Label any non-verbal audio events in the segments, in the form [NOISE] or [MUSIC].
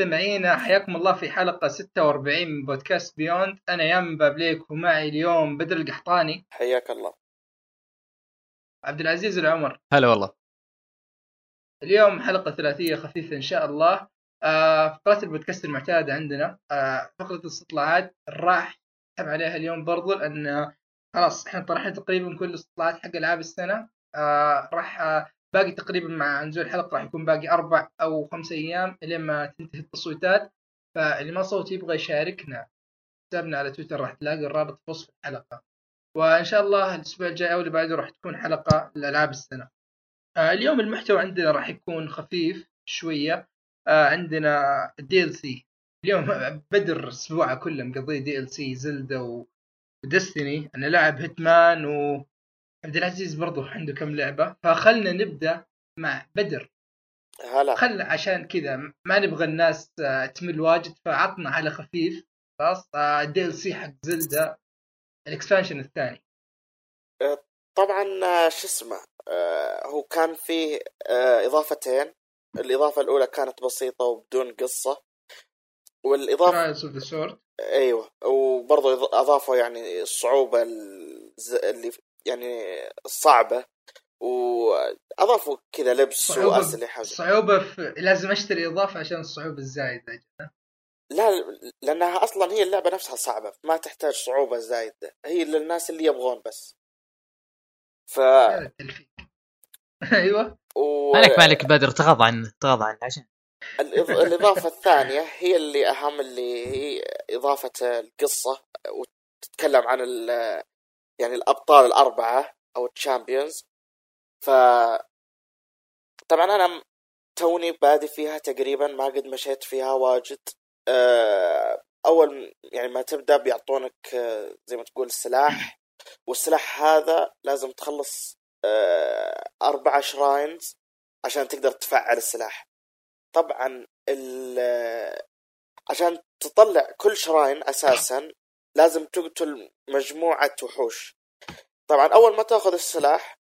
مستمعينا حياكم الله في حلقة 46 من بودكاست بيوند أنا يام بابليك ومعي اليوم بدر القحطاني. حياك الله. عبد العزيز العمر. هلا والله. اليوم حلقة ثلاثية خفيفة إن شاء الله. آه فقرات البودكاست المعتادة عندنا آه فقرة الاستطلاعات راح نسحب عليها اليوم برضو لأن خلاص إحنا طرحنا تقريبا كل الاستطلاعات حق ألعاب السنة. آه راح باقي تقريبا مع نزول الحلقة راح يكون باقي أربع أو خمس أيام إلين ما تنتهي التصويتات. فاللي ما صوت يبغى يشاركنا حسابنا على تويتر راح تلاقي الرابط في وصف الحلقة. وإن شاء الله الأسبوع الجاي أو اللي بعده راح تكون حلقة لألعاب السنة. آه اليوم المحتوى عندنا راح يكون خفيف شوية. آه عندنا ال DLC اليوم [LAUGHS] بدر اسبوعه كله مقضيه DLC Zelda و Destiny أنا لاعب Hitman و عبد العزيز برضو عنده كم لعبة فخلنا نبدأ مع بدر. هلا. خل عشان كذا ما نبغى الناس آه، تمل واجد فعطنا على خفيف. خلاص ال DLC حق Zelda ال expansion الثاني. طبعا آه، شو اسمه آه، هو كان فيه آه، إضافتين. الإضافة الأولى كانت بسيطة وبدون قصة. والإضافة Trials of the Sword أيوه وبرضه أضافوا يعني الصعوبه اللي يعني الصعبه وأضافوا كذا لبس وأسلحة. الصعوبة في لازم أشتري إضافة عشان الصعوبة الزايدة. لا لأنها أصلا هي اللعبة نفسها صعبة ما تحتاج صعوبة زايدة. هي للناس اللي يبغون بس. ف [LAUGHS] أيوه. و... مالك مالك بدر تغاضى عنه تغاضى عنه عشان. الإض... الإضافة الثانية هي اللي أهم اللي هي إضافة القصة وتتكلم عن ال... يعني الأبطال الأربعة أو ال champions ف طبعا أنا توني بادي فيها تقريبا ما قد مشيت فيها واجد. آه، أول يعني ما تبدأ بيعطونك آه، زي ما تقول سلاح والسلاح هذا لازم تخلص آه، أربعة shrines عشان تقدر تفعل السلاح. طبعا عشان تطلع كل شراين أساسا لازم تقتل مجموعة وحوش. طبعا أول ما تأخذ السلاح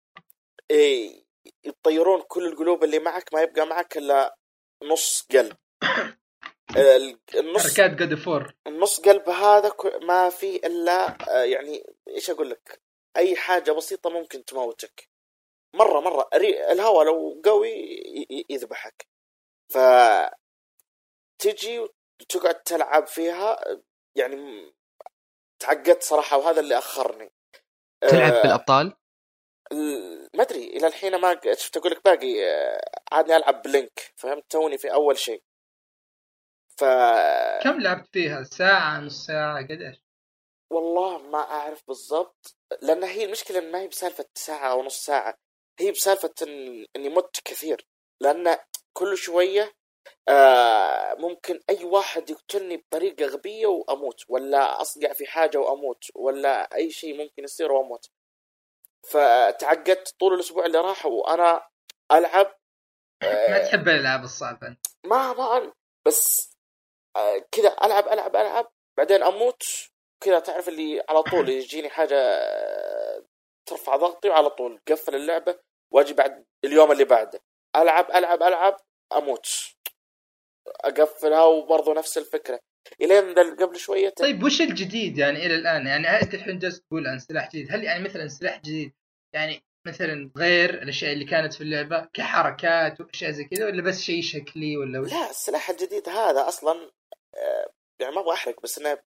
يطيرون كل القلوب اللي معك ما يبقى معك إلا نص قلب. [COUGHS] ال- النص حركات جود فور. النص قلب هذا ما في إلا آه، يعني إيش أقول لك؟ أي حاجة بسيطة ممكن تموتك. مرة الري- الهواء لو قوي يذبحك. ف تجي وتقعد تلعب فيها يعني تعقدت صراحة وهذا اللي أخرني. تلعب آه، بالأبطال؟ ال- ما أدري إلى الحين ما شفت أقول لك باقي آه، عادني ألعب بلينك فهمت؟ توني في أول شيء. ف كم لعبت فيها؟ ساعة نص ساعة قديش والله ما أعرف بالضبط لأن هي المشكلة إن ما هي بسالفة ساعة أو نص ساعة هي بسالفة إن اني مت كثير لأن كل شوية آه ممكن أي واحد يقتلني بطريقة غبية وأموت ولا أصقع في حاجة وأموت ولا أي شيء ممكن يصير وأموت. فتعقدت طول الأسبوع اللي راح وأنا ألعب. ما آه تحب الألعاب الصعبة أنت؟ ما ما بس آه كذا ألعب ألعب ألعب بعدين أموت كذا تعرف اللي على طول [LAUGHS] يجيني حاجة آه، ترفع ضغطي وعلى طول قفل اللعبة وأجي بعد اليوم اللي بعده. ألعب ألعب ألعب أموت. أقفلها وبرضه نفس الفكرة. إلين قبل شوية طيب وش الجديد يعني إلى الآن؟ يعني انت الحين جالس تقول عن سلاح جديد؟ هل يعني مثلا سلاح جديد يعني مثلا غير الأشياء اللي كانت في اللعبة كحركات وأشياء زي كذا ولا بس شيء شكلي ولا وش؟ لا السلاح الجديد هذا أصلا آه، يعني ما أبغى أحرق بس إنه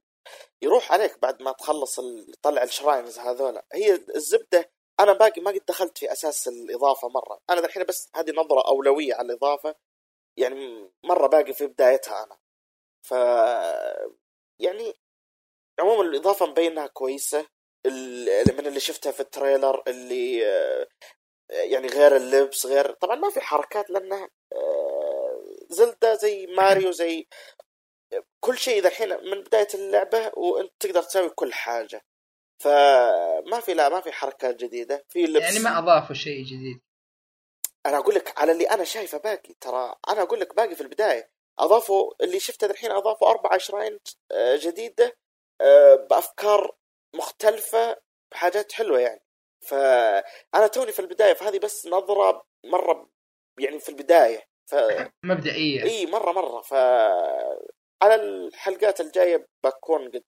يروح عليك بعد ما تخلص تطلع ال shrines هذولا. هي الزبدة أنا باقي ما قد دخلت في أساس الإضافة مرة. أنا الحين بس هذه نظرة أولية على الإضافة يعني مرة باقي في بدايتها أنا. ف يعني عموما الإضافة مبين انها كويسة. ال- من اللي شفتها في ال trailer اللي آه، يعني غير اللبس غير طبعا ما في حركات لأنه آه، Zelda زي ماريو [LAUGHS] زي كل شيء إذا الحين من بداية اللعبة وأنت تقدر تسوي كل حاجة. فما في لا ما في حركات جديدة. في لبس. يعني ما أضافوا شيء جديد. أنا أقول لك على اللي أنا شايفه باقي ترى أنا أقول لك باقي في البداية. أضافوا اللي شفته الحين أضافوا أربع شراين آه، جديدة آه، بأفكار مختلفة بحاجات حلوة يعني. فأنا توني في البداية فهذه بس نظرة مرة يعني في البداية. ف مبدئيا إي مرة مرة. ف على الحلقات الجاية بكون قد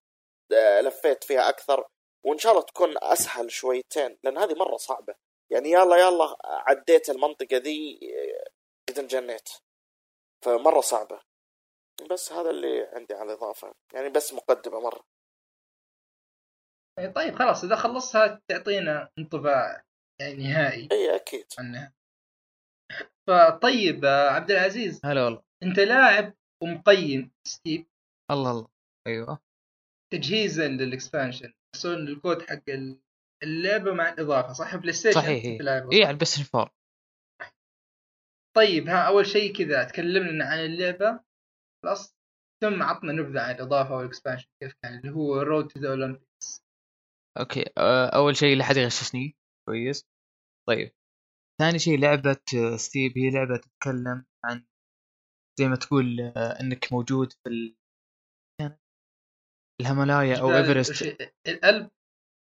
آه، لفيت فيها أكثر وإن شاء الله تكون أسهل شويتين لأن هذه مرة صعبة. يعني يلا يلا عديت المنطقة ذي قد انجنيت. فمرة صعبة. بس هذا اللي عندي على الإضافة. يعني بس مقدمة مرة. إيه، طيب خلاص إذا خلصها تعطينا انطباع يعني نهائي. إي أكيد. عنها. فطيب عبد العزيز. هلا والله. أنت لاعب ومقيم Steep. الله الله. أيوه. تجهيزا لل expansion. يحصلون الكود حق اللعبة مع الإضافة صح؟ PlayStation صحيح. اي على ال Play 4 طيب ها أول شيء كذا تكلم لنا عن اللعبة. خلاص ثم عطنا نبذة عن الإضافة وال expansion كيف كان اللي هو Road to the Olympics أوكي آه، أول شيء لا حد يغششني. كويس. طيب. ثاني شيء لعبة آه، Steep هي لعبة تتكلم عن زي ما تقول آه، إنك موجود في ال... كانت الهيمالايا أو إيفرست. القلب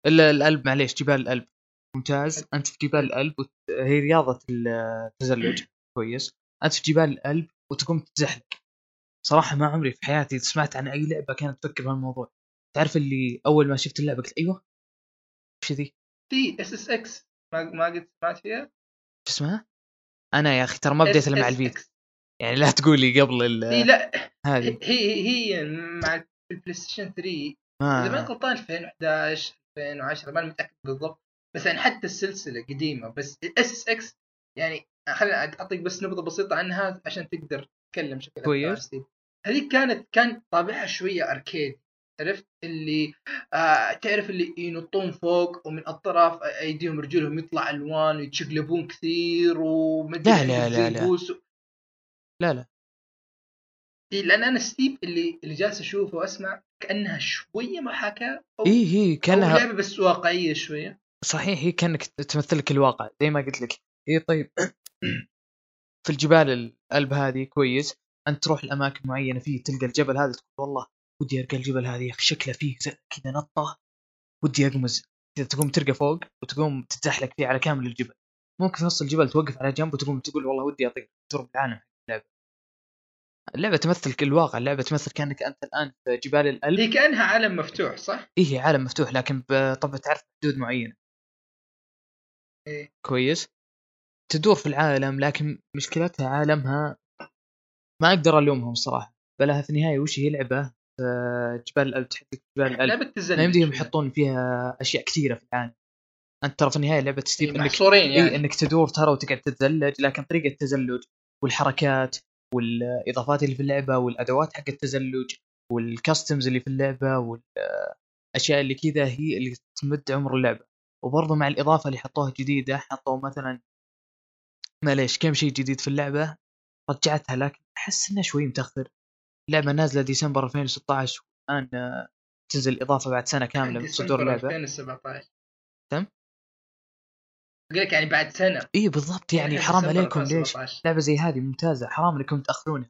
إلا الألب معليش جبال الألب. ممتاز. أنت في جبال الألب وت... هي رياضة التزلج كويس. أنت في جبال الألب وتقوم تتزحلق صراحة ما عمري في حياتي سمعت عن أي لعبة كانت تفكر بهالموضوع. تعرف اللي أول ما شفت اللعبة قلت أيوه؟ وش ذي؟ في SSX. ما ما قد سمعت فيها؟ شو اسمها؟ أنا يا أخي ترى ما بديت الا مع الفيديو يعني لا تقول لي قبل ال هي لا. هذه. هي هي مع ال PlayStation 3 إذا ما ما غلطان 2011 2010 ماني متأكد بالضبط بس يعني حتى السلسلة قديمة بس ال SSX يعني خليني أعطيك بس نبذة بسيطة عنها عشان تقدر تتكلم بشكل كويس. هذيك كانت كان طابعها شوية arcade عرفت اللي آه تعرف اللي ينطون فوق ومن اطراف أيديهم رجولهم يطلع ألوان ويتشقلبون كثير ومدري لا، لا، لا، لا. و- لا لا إيه، لأن أنا Steep اللي اللي جالس أشوفه وأسمع كأنها شوية محاكاة أو اي هي أو كانها لعبة بس واقعية شوية. صحيح هي كأنك تمثل لك الواقع زي ما قلت لك. اي طيب. [CLEARS THROAT] في الجبال الألب هذه كويس. أنت تروح لأماكن معينة فيه تلقى الجبل هذا تقول والله ودي أرقى الجبل هذا يا أخي شكله فيه زي كذا نطة. ودي أقمز. كذا تقوم ترقى فوق وتقوم تتزحلق فيه على كامل الجبل. ممكن في نص الجبل توقف على جنب وتقوم تقول والله ودي أطير. تضرب العالم. اللعبة تمثل الواقع اللعبة تمثل كأنك أنت الآن في جبال الألب. هي كأنها عالم مفتوح صح؟ إيه هي عالم مفتوح لكن طبعا تعرف حدود معينة. إيه. كويس. تدور في العالم لكن مشكلتها عالمها ما أقدر ألومهم الصراحه بلاها في النهاية وش هي لعبة في جبال الألب تحدث جبال الألب؟ تزلج. ما يمديهم يحطون فيها أشياء كثيرة في العالم. أنت ترى في النهاية لعبة ستيف إنك يعني إي إنك تدور ترى وتقعد تتزلج لكن طريقة التزلج والحركات والإضافات اللي في اللعبة والأدوات حق التزلج والكاستمز اللي في اللعبة والأشياء اللي كذا هي اللي تمد عمر اللعبة. وبرضه مع الإضافة اللي حطوها جديدة حطوا مثلا معليش كم شيء جديد في اللعبة؟ رجعتها لكن أحس إنها شوي متأخر. اللعبة نازلة ديسمبر 2016 والآن تنزل إضافة بعد سنة كاملة من صدور اللعبة. 2017 تم؟ أقول لك يعني بعد سنة. اي بالضبط يعني حرام ديسمبر عليكم ليش؟ 2017. لعبة زي هذه ممتازة حرام إنكم تاخذونها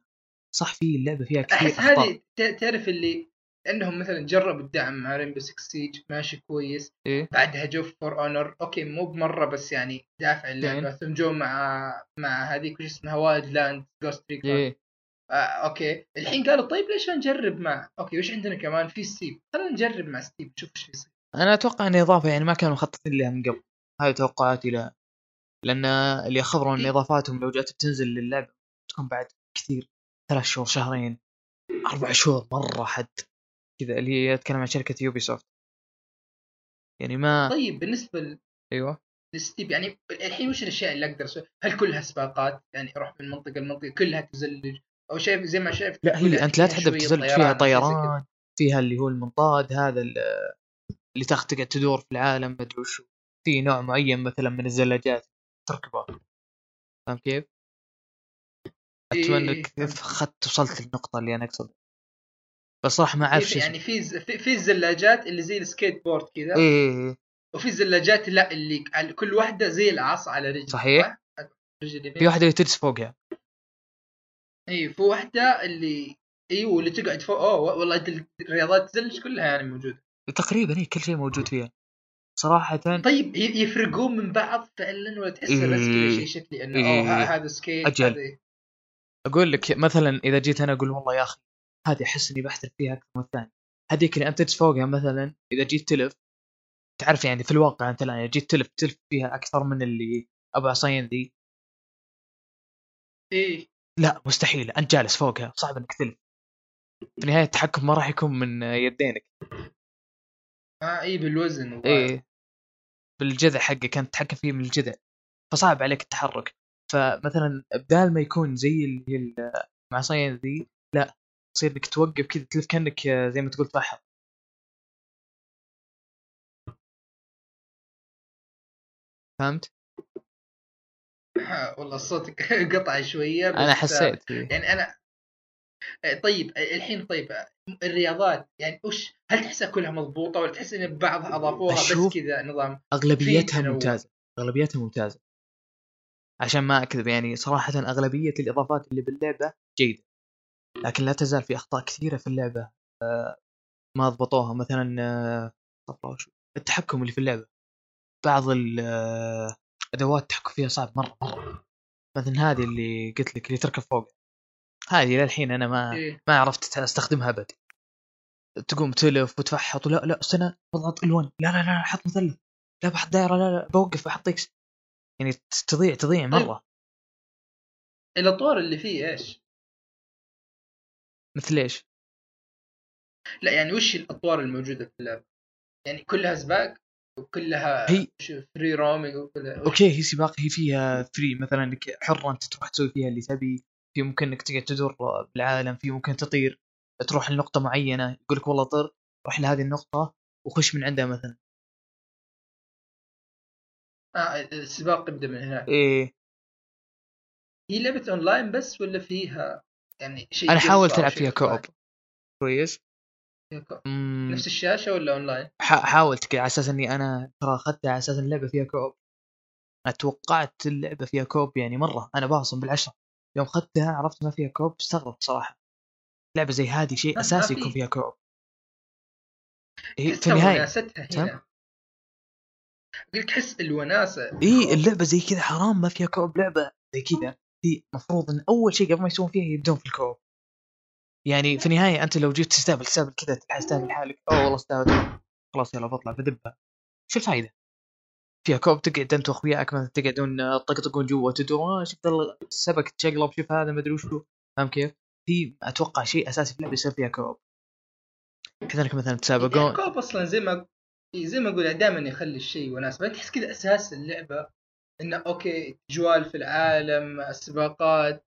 صح في اللعبه فيها كثير احس هذه تعرف اللي إنهم مثلا جربوا الدعم مع Rainbow 6 Siege ماشي كويس. إيه. بعدها جو For Honor okay مو بمرة بس يعني دافع اللعبة. ثم جو مع مع هذيك وش اسمها Wildland Ghost إيه. آه okay. الحين قالوا طيب ليش ما نجرب مع okay وش عندنا كمان؟ في Steep خلينا نجرب مع Steep نشوف إيش بيصير. أنا أتوقع إن إضافة يعني ما كانوا مخططين لها من قبل. هذه توقعاتي لها لأن اللي يخبرون إن إضافاتهم لو جات بتنزل للعبة تكون بعد كثير ثلاث شهور شهرين أربع شهور مرة حد كذا اللي هي أتكلم عن شركة Ubisoft يعني ما طيب بالنسبة ل- أيوه. ل Steep يعني الحين وش الأشياء اللي أقدر اسويها؟ هل كلها سباقات؟ يعني أروح من منطقة لمنطقة كلها تزلج؟ أو شايف زي ما شايف لا هي أنت لا تحدد تزلج فيها شيء. طيران فيها اللي هو المنطاد هذا ال- اللي تاخذ تقعد تدور في العالم مدري وشو في نوع معين مثلا من الزلاجات تركبه فاهم كيف؟ أتمنى إيه، إنك فهمت. أخذت وصلت للنقطة اللي أنا اقصدها بس صراحة ما اعرف يعني في ز- في الزلاجات اللي زي السكيت بورد كذا إيه وفي الزلاجات لا اللي كل واحدة زي العصا على رجل صحيح. صح؟ رجل. في واحدة اللي تجلس فوقها اي في واحدة اللي أيوه اللي تقعد فوق أوه والله الرياضات تزلج كلها يعني موجودة تقريبا هي كل شيء موجود فيها صراحة طيب يفرقون من بعض فعلا ولا تحس إيه. الرسم كذا شيء شكلي إنه إيه. هذا سكيت أجل. هذا إيه. أقول لك مثلا إذا جيت أنا أقول والله يا أخي هذه أحس إني بحترف فيها أكثر من الثاني هذيك اللي أنت تجلس فوقها مثلا إذا جيت تلف تعرف يعني في الواقع أنت الآن جيت تلف تلف فيها أكثر من اللي ابو عصاين ذي إيه لا مستحيل أنت جالس فوقها صعب إنك تلف في النهاية التحكم ما راح يكون من يدينك آه إي بالوزن. إيه بالجذع حقك انت تتحكم فيه من الجذع فصعب عليك التحرك فمثلا بدال ما يكون زي اللي هي المعصيين ذي لا تصير إنك توقف كذا تلف كأنك زي ما تقول فحط فهمت؟ آه، والله الصوت [LAUGHS] قطع شوية أنا حسيت فيه. يعني أنا آه، طيب الحين طيب الرياضات يعني وش هل تحسها كلها مضبوطة ولا تحس إن بعضها أضافوها بس كذا نظام أغلبيتها. ممتازة أغلبيتها ممتازة. عشان ما أكذب يعني صراحة أغلبية الإضافات اللي باللعبة جيدة لكن لا تزال في أخطاء كثيرة في اللعبة آه، ما ضبطوها. مثلا آه، التحكم اللي في اللعبة. بعض الادوات التحكم فيها صعب مرة مرة. مثلا هذه اللي قلت لك اللي تركب فوق هذه للحين أنا ما إيه. ما عرفت أستخدمها أبد تقوم تلف وتفحط لا لا استنى بضغط ال1 لا لا لا حط مثلث لا بحط دائرة لا لا بوقف بحط إكس يعني تضيع تضيع مرة الأطوار اللي فيه إيش؟ مثل إيش؟ لا يعني وش الأطوار الموجودة في اللعبه؟ يعني كلها سباق وكلها هي- free roaming وكلها okay هي سباق هي فيها free مثلا انك حر أنت تروح تسوي فيها اللي تبي في ممكن إنك تقعد تدور بالعالم في ممكن تطير تروح لنقطة معينة يقول لك والله طر روح لهذه النقطة وخش من عندها مثلا. آه السباق يبدأ من هناك. إيه. هي لعبة أونلاين بس ولا فيها يعني شيء أنا حاولت العب فيها co-op؟ كويس. مم، نفس الشاشة ولا أونلاين؟ حاولت كذا على أساس إني أنا ترى أخذتها على أساس اللعبة فيها co-op. أنا توقعت اللعبة فيها co-op يعني مرة أنا باصم بالعشرة. يوم اخذتها عرفت ما فيها co-op استغربت صراحة. لعبة زي هذه شيء أساسي في. يكون فيها co-op. هي في تحسها النهاية؟ هنا قلت تحس الوناسة. إي اللعبة زي كذا حرام ما فيها co-op لعبة زي كذا. في مفروض إن أول شيء قبل ما يسوون فيها يبدون في الكوب. يعني في النهاية أنت لو جيت تستهبل تستهبل كذا تستهبل حالك. أوه والله استهبل خلاص يلا بطلع بدبها شو الفائده؟ فيها كوب تقعد انت واخوياك مثلا تقعدون آه، تطقطقون جوا تدورون آه، شفت السبك تشقلب شوف هذا ما أدري وشو فاهم كيف؟ في أتوقع شيء أساسي في اللعبة يصير فيها كوب كذلك مثلا تسابقون الكوب أصلا زي ما زي ما أقول دائما يخلي الشيء وناس بعدين تحس كذا أساس اللعبة إنه okay جوال في العالم السباقات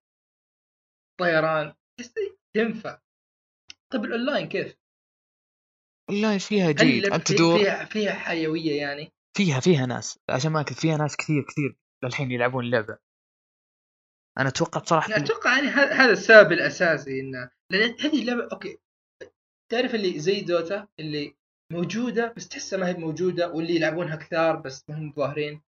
طيران تحس تنفع طيب الأونلاين كيف؟ والله فيها جيد أنت تدور فيها فيها حيوية يعني؟ فيها فيها ناس. عشان ما اكذب فيها ناس كثير كثير للحين يلعبون اللعبة. أنا أتوقع بصراحة لا أتوقع يعني هذا السبب الأساسي انه لأن هذه اللعبة okay. تعرف اللي زي Dota اللي موجودة بس تحسها ما هي موجودة واللي يلعبونها كثار بس ما هم ظاهرين؟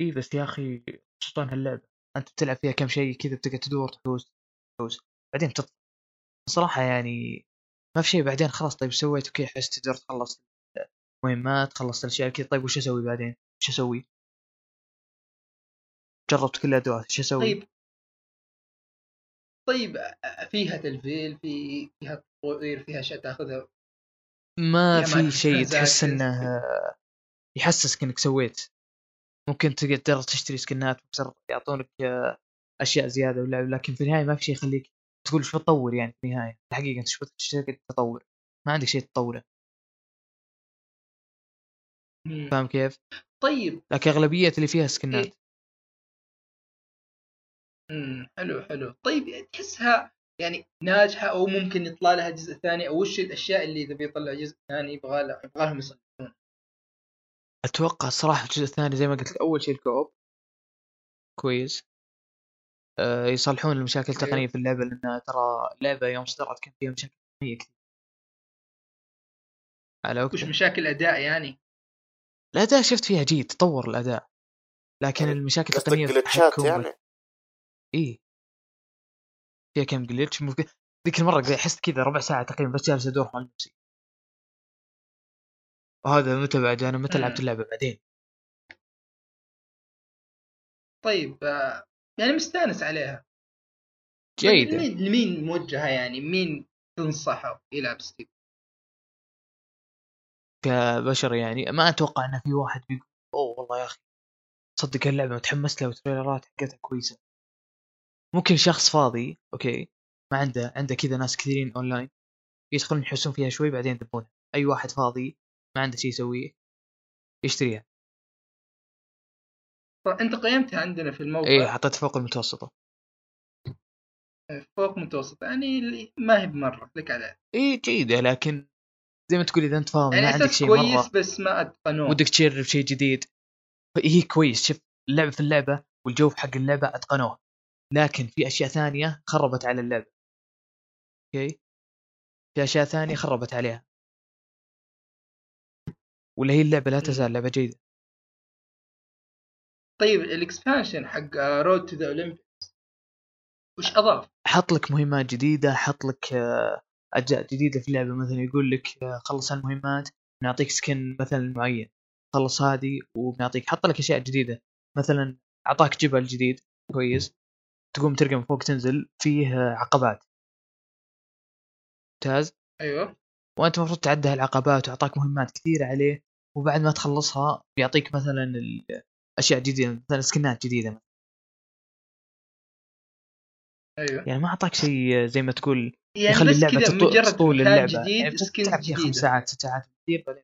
إي بس يا أخي شطان هاللعبة. أنت بتلعب فيها كم شيء كذا بتقعد تدور تحوس تحوس بعدين تطفى صراحة يعني ما في شيء بعدين خلاص طيب سويت okay حس تقدر تخلص مهمات خلصت الأشياء كذا طيب وش أسوي بعدين؟ وش أسوي؟ جربت كل الأدوات وش أسوي؟ طيب طيب فيها تلفيل في فيها تطوير فيها أشياء تأخذها ما في شيء تحس. إنه يحسسك إنك سويت ممكن تقدر تشتري سكنات يعطونك آه، أشياء زيادة ولا لكن في النهاية ما في شيء يخليك تقول شو تطور يعني في النهاية الحقيقة أنت شو تشتري تطور ما عندك شيء تطوره. فاهم كيف؟ طيب. لكن أغلبية اللي فيها سكنات. إيه. مم. حلو حلو. طيب تحسها يعني ناجحة أو ممكن يطلع لها جزء ثاني أو وش الأشياء اللي إذا بيطلع جزء ثاني يبغى يبغى لهم يصلحون أتوقع الصراحه الجزء الثاني زي ما قلت أول شيء الكوب. كويس. أه يصلحون المشاكل أيوه. التقنية في اللعبة لأن ترى لعبة يوم صدرت كان فيها مشاكل تقنية كثير على وش وقتها. مشاكل أداء يعني؟ الأداء شفت فيها جيد تطور الأداء. لكن المشاكل التقنيه في يعني؟ إي. فيها كم جلتش ممكن ذيك المرة أحس كذا ربع ساعة تقريبا بس جالس أدور مع نفسي. وهذا متى بعد؟ أنا متى. لعبت اللعبة بعدين؟ طيب آه، يعني مستأنس عليها. جيدة. لمين موجهه يعني؟ مين تنصحه يلعب Steep كبشر يعني ما أتوقع إن في واحد بيقول أوه والله يا أخي صدق اللعبة متحمس لها والتريلرات حقتها كويسة. ممكن شخص فاضي okay ما عنده عنده كذا ناس كثيرين أونلاين يدخلون يحسون فيها شوي بعدين يدبونها. أي واحد فاضي ما عنده شيء يسويه يشتريها. طيب أنت قيمتها عندنا في الموقع؟ إيه حطيت فوق المتوسطة. فوق متوسط يعني ما هي بمرة لك على. إيه جيدة لكن زي ما تقول إذا أنت فاضي يعني ما عندك شيء كويس مرة. بس ما أتقنوه. ودك تجرب شيء جديد. هي كويس. شوف اللعبة في اللعبة والجو حق اللعبة أتقنوه. لكن في أشياء ثانية خربت على اللعبة. أوكي؟ في أشياء ثانية خربت عليها. ولا هي اللعبة لا تزال لعبة جيدة. طيب ال expansion حق Road to the Olympics وش أضاف؟ حط لك مهمات جديدة حط لك آه، أجزاء جديدة في اللعبة. مثلا يقول لك آه، خلص هالمهمات نعطيك skin مثلا معين. خلص هذه وبنعطيك حط لك أشياء جديدة. مثلا أعطاك جبل جديد كويس. تقوم ترقى من فوق تنزل فيه آه، عقبات. ممتاز. أيوه. وأنت المفروض تعدى العقبات وأعطاك مهمات كثيرة عليه وبعد ما تخلصها بيعطيك مثلا الاشياء جديدة مثلا سكنات جديدة. أيوه. يعني ما أعطاك شيء زي ما تقول يعني يخلي بس اللعبة تطو- تطول مكان اللعبة. جديد يعني سكن تلعب فيها خمس ساعات ست ساعات كثير بعدين.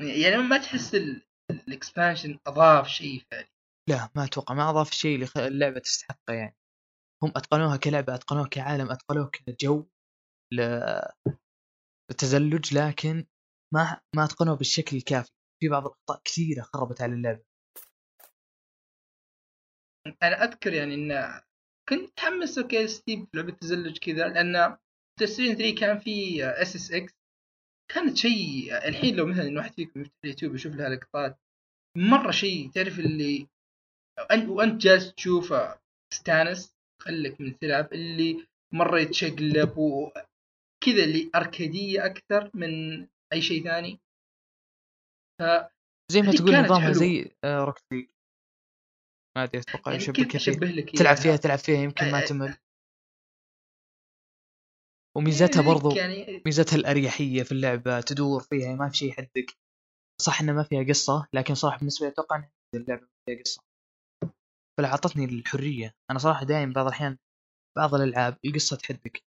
يعني ما تحس ال- ال expansion أضاف شيء فعلي. لا ما أتوقع. ما أضاف شيء اللي اللعبة تستحقه يعني. هم أتقنوها كلعبة أتقنوها كعالم أتقنوها كجو للتزلج لكن ما ما أتقنوها بالشكل الكافي. في بعض الأخطاء كثيرة خربت على اللعبة. أنا أذكر يعني إن كنت متحمس أوكي Steep لعبة تزلج كذا لأن تسرين 3 كان في اس اس إكس كانت شيء الحين لو مثلا الواحد فيكم يفتح اليوتيوب يشوف لها لقطات مرة شيء تعرف اللي انت وأنت جالس تشوفه تستانس خلك من تلعب اللي مره يتشقلب وكذا اللي اركاديه أكثر من أي شيء ثاني. ف زي ما تقول نظامها. زي آه، روك ليج ما أدري أتوقع يعني يشبه كيف لك تلعب؟ فيها تلعب فيها يمكن ما آه، تمل. وميزتها يعني برضو يعني ميزتها الأريحية في اللعبة تدور فيها ما في شيء يحدك. صح إنها ما فيها قصة لكن صراحة بالنسبة لي أتوقع ان اللعبة ما فيها قصة. فلا أعطتني الحرية. أنا صراحة دائما بعض الأحيان بعض الألعاب القصة تحدك.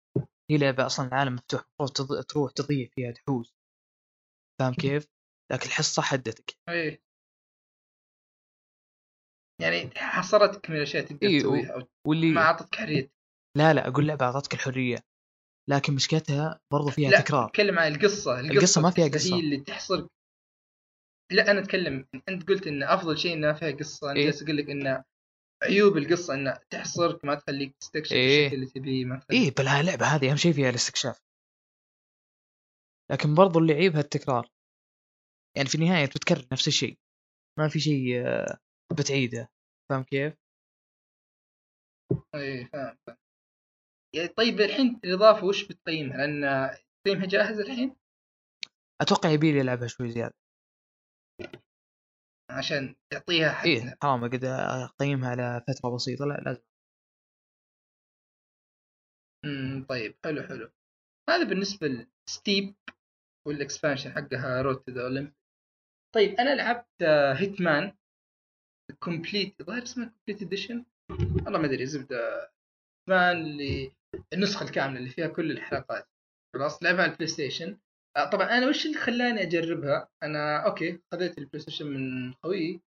هي لعبة أصلا العالم مفتوح المفروض تروح تضيع فيها تحوس فاهم كيف؟ لكن الحصة حدتك. إيه. يعني حصرتك من الاشياء تقدر إيه، تسويها أو واللي ما أعطتك حرية. لا لا أقول لعبة أعطتك الحرية لكن مشكلتها برضو فيها لا تكرار. اتكلم عن القصة. القصة ما فيها قصة. هي اللي تحصرك لا أنا أتكلم أنت قلت إن أفضل شيء إنها فيها قصة. أنا إيه. جالس أقول لك إن عيوب القصة إنها تحصرك ما تخليك تستكشف إيه. الشيء اللي تبيه ما تخليك إيه بل اللعبه هذه أهم شيء فيها الاستكشاف. لكن برضو اللي يعيبها التكرار. يعني في النهاية بتكرر نفس الشيء. ما في شيء آه، بتعيده فاهم كيف؟ إيه فاهم. يعني طيب الحين الإضافة وش بتقيمها؟ لأن تقييمها جاهز الحين أتوقع يبي لي العبها شوي زيادة عشان تعطيها حقها إيه حرام قد أقيمها على فترة بسيطة لا لازم امم طيب حلو حلو هذا بالنسبة ل Steep وال expansion حقها Road to the Olymp طيب أنا لعبت Hitman Complete الظاهر اسمها Complete Edition والله ما أدري زبدة Hitman اللي النسخة الكاملة اللي فيها كل الحلقات. خلاص لعبها على ال PlayStation طبعا أنا وش اللي خلاني أجربها؟ أنا أوكي خذيت ال PlayStation من خويي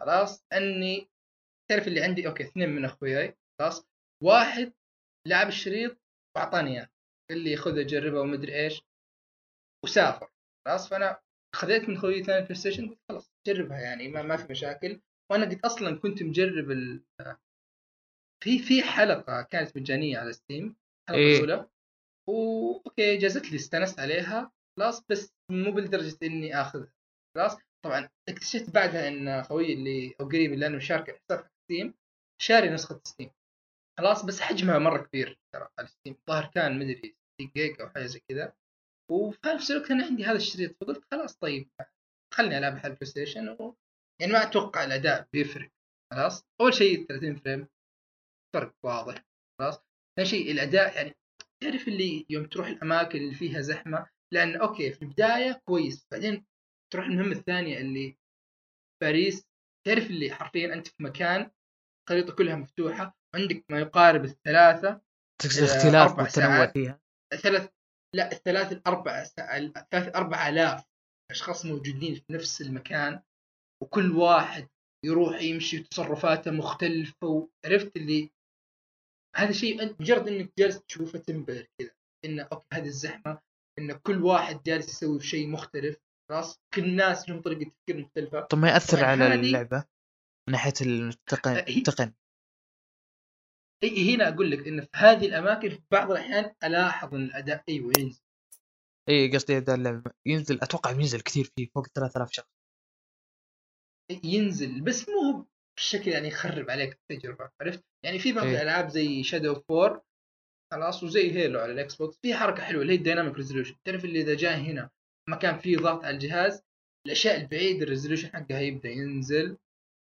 خلاص أني تعرف اللي عندي؟ أوكي اثنين من أخوياي. خلاص واحد لعب الشريط وأعطاني إياه. قال لي خذ جربها ومدري إيش. وسافر. خلاص فأنا خذيت من خويي ثاني PlayStation قلت خلاص جربها يعني ما, ما في مشاكل. وأنا قد أصلا كنت مجرب ال... في في حلقة كانت مجانية على Steam الحلقة إيه. الاولى واوكي جازت لي استانست عليها. خلاص بس مو بالدرجة إني آخذها. خلاص. طبعا اكتشفت بعدها إن خويي اللي أو قريب اللي أنا مشارك حساب Steam شاري نسخة Steam خلاص بس حجمها مرة كبير ترى على Steam الظاهر كان مدري 6 جيجا أو حاجة زي كذا. وفي نفس الوقت أنا عندي هذا الشريط فقلت خلاص طيب خلني العبها على ال PlayStation و... يعني ما أتوقع الأداء بيفرق خلاص؟ أول شيء 30 frame فرق واضح خلاص؟ ثاني شيء الأداء يعني تعرف اللي يوم تروح الأماكن اللي فيها زحمة لأن أوكي في البداية كويس بعدين تروح المهمة الثانية اللي باريس تعرف اللي حرفيا أنت في مكان الخريطه كلها مفتوحة عندك ما يقارب الثلاثة تقصد آه، اختلاف أربع والتنوع ساعات. فيها؟ ثلاث لا الثلاث الأربع الثلاث أربع آلاف أشخاص موجودين في نفس المكان وكل واحد يروح يمشي تصرفاته مختلفة وعرفت اللي؟ هذا شيء انت مجرد إنك جالس تشوفه تنبهر كذا إنه أوكي هذه الزحمة إن كل واحد جالس يسوي شيء مختلف خلاص؟ كل الناس لهم طريقة تفكير مختلفة. طب ما يأثر على اللعبة من ناحية التقني التقني؟ هنا أقول لك إن في هذه الأماكن في بعض الأحيان ألاحظ إن الأداء أيوه ينزل. إي قصدي أداء اللعبة ينزل أتوقع ينزل كثير فيه فوق 3000 شخص. ينزل بس مو بشكل يعني يخرب عليك التجربة عرفت؟ يعني في بعض إيه. الألعاب زي شادو 4 خلاص وزي Halo على ال Xbox في حركة حلوة اللي هي ال dynamic resolution تعرف اللي إذا جاء هنا مكان فيه ضغط على الجهاز الأشياء البعيدة ال resolution حقها يبدأ ينزل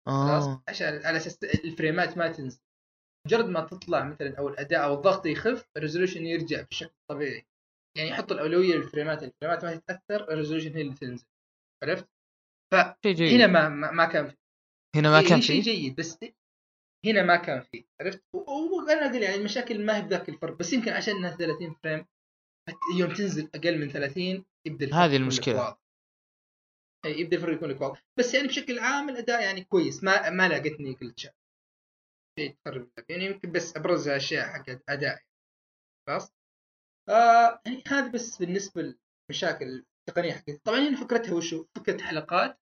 خلاص آه عشان على أساس ال frame ات ما تنزل مجرد ما تطلع مثلا أو الأداء أو الضغط يخف ال resolution يرجع بشكل طبيعي يعني يحط الأولوية للفريمات الفريمات ما تتأثر ال resolution هي اللي تنزل عرفت؟ شيء جيد. هنا ما ما, كان هنا ما إيه، كان شيء فيه جيد بس هنا ما كان فيه عرفت؟ وأنا أقول يعني المشاكل ما هي بذاك الفرق بس يمكن عشان إنها 30 frame يوم تنزل أقل من 30 يبدأ الفرق هذه. واضح. إيه، يبدأ الفرق يكون لك واضح. بس يعني بشكل عام الأداء يعني كويس ما ما لاقتني جلتشات شيء. تخرب يعني يمكن بس أبرز أشياء حق أداء. خلاص؟ آه يعني هذا بس بالنسبة للمشاكل التقنيه حقتها طبعا هنا فكرتها وشو؟ فكرة حلقات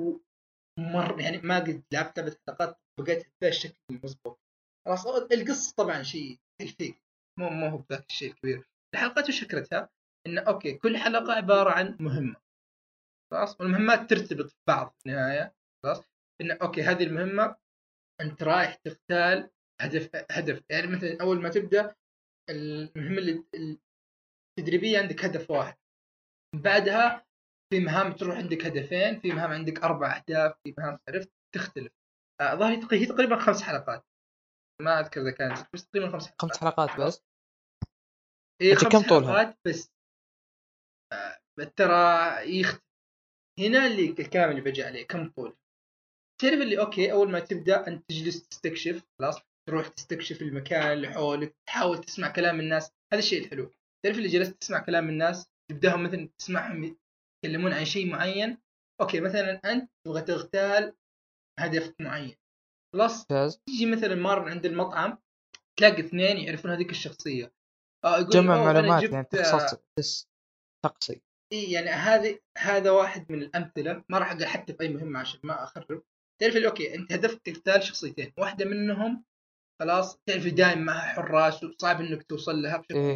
ومر يعني ما قد لعبت لعبة حلقات بقيت بهذا الشكل المضبوط خلاص القصة طبعا شيء تلفيق. مو مو هو بذاك الشيء الكبير. الحلقات وش فكرتها؟ انه أوكي كل حلقة عبارة عن مهمة. خلاص والمهمات ترتبط في بعض في النهاية. خلاص انه أوكي هذه المهمة أنت رايح تغتال هدف هدف. يعني مثلا أول ما تبدأ المهمة التدريبية عندك هدف واحد. بعدها في مهام تروح عندك هدفين في مهام عندك أربع أهداف في مهام عرفت تختلف. آه، ظاهر هي تقريبا خمس حلقات. ما أذكر إذا كانت بس تقريبا خمس حلقات. خمس حلقات بس؟ إيه أنت خمس كم طولها؟ حلقات بس. آه، ترى يختلف هنا اللي الكلام اللي بجي عليه كم طول؟ تعرف اللي أوكي أول ما تبدأ أنت تجلس تستكشف خلاص؟ تروح تستكشف المكان اللي حولك تحاول تسمع كلام الناس. هذا الشيء الحلو. تعرف اللي جلست تسمع كلام الناس؟ تبدأهم مثلا تسمعهم يتكلمون عن شيء معين أوكي مثلا أنت تبغى تغتال هدف معين. خلاص؟ تيجي مثلا مرة عند المطعم تلاقي اثنين يعرفون هذيك الشخصية. آه جمع معلومات يعني آه، تخصص تس- تقصي إي يعني هذه هذا واحد من الأمثلة ما راح أقول حتى في أي مهمة عشان ما أخرب. تعرف أوكي أنت هدفك تغتال شخصيتين واحدة منهم خلاص تعرف دائما معها حراس وصعب إنك توصل لها بشكل إيه.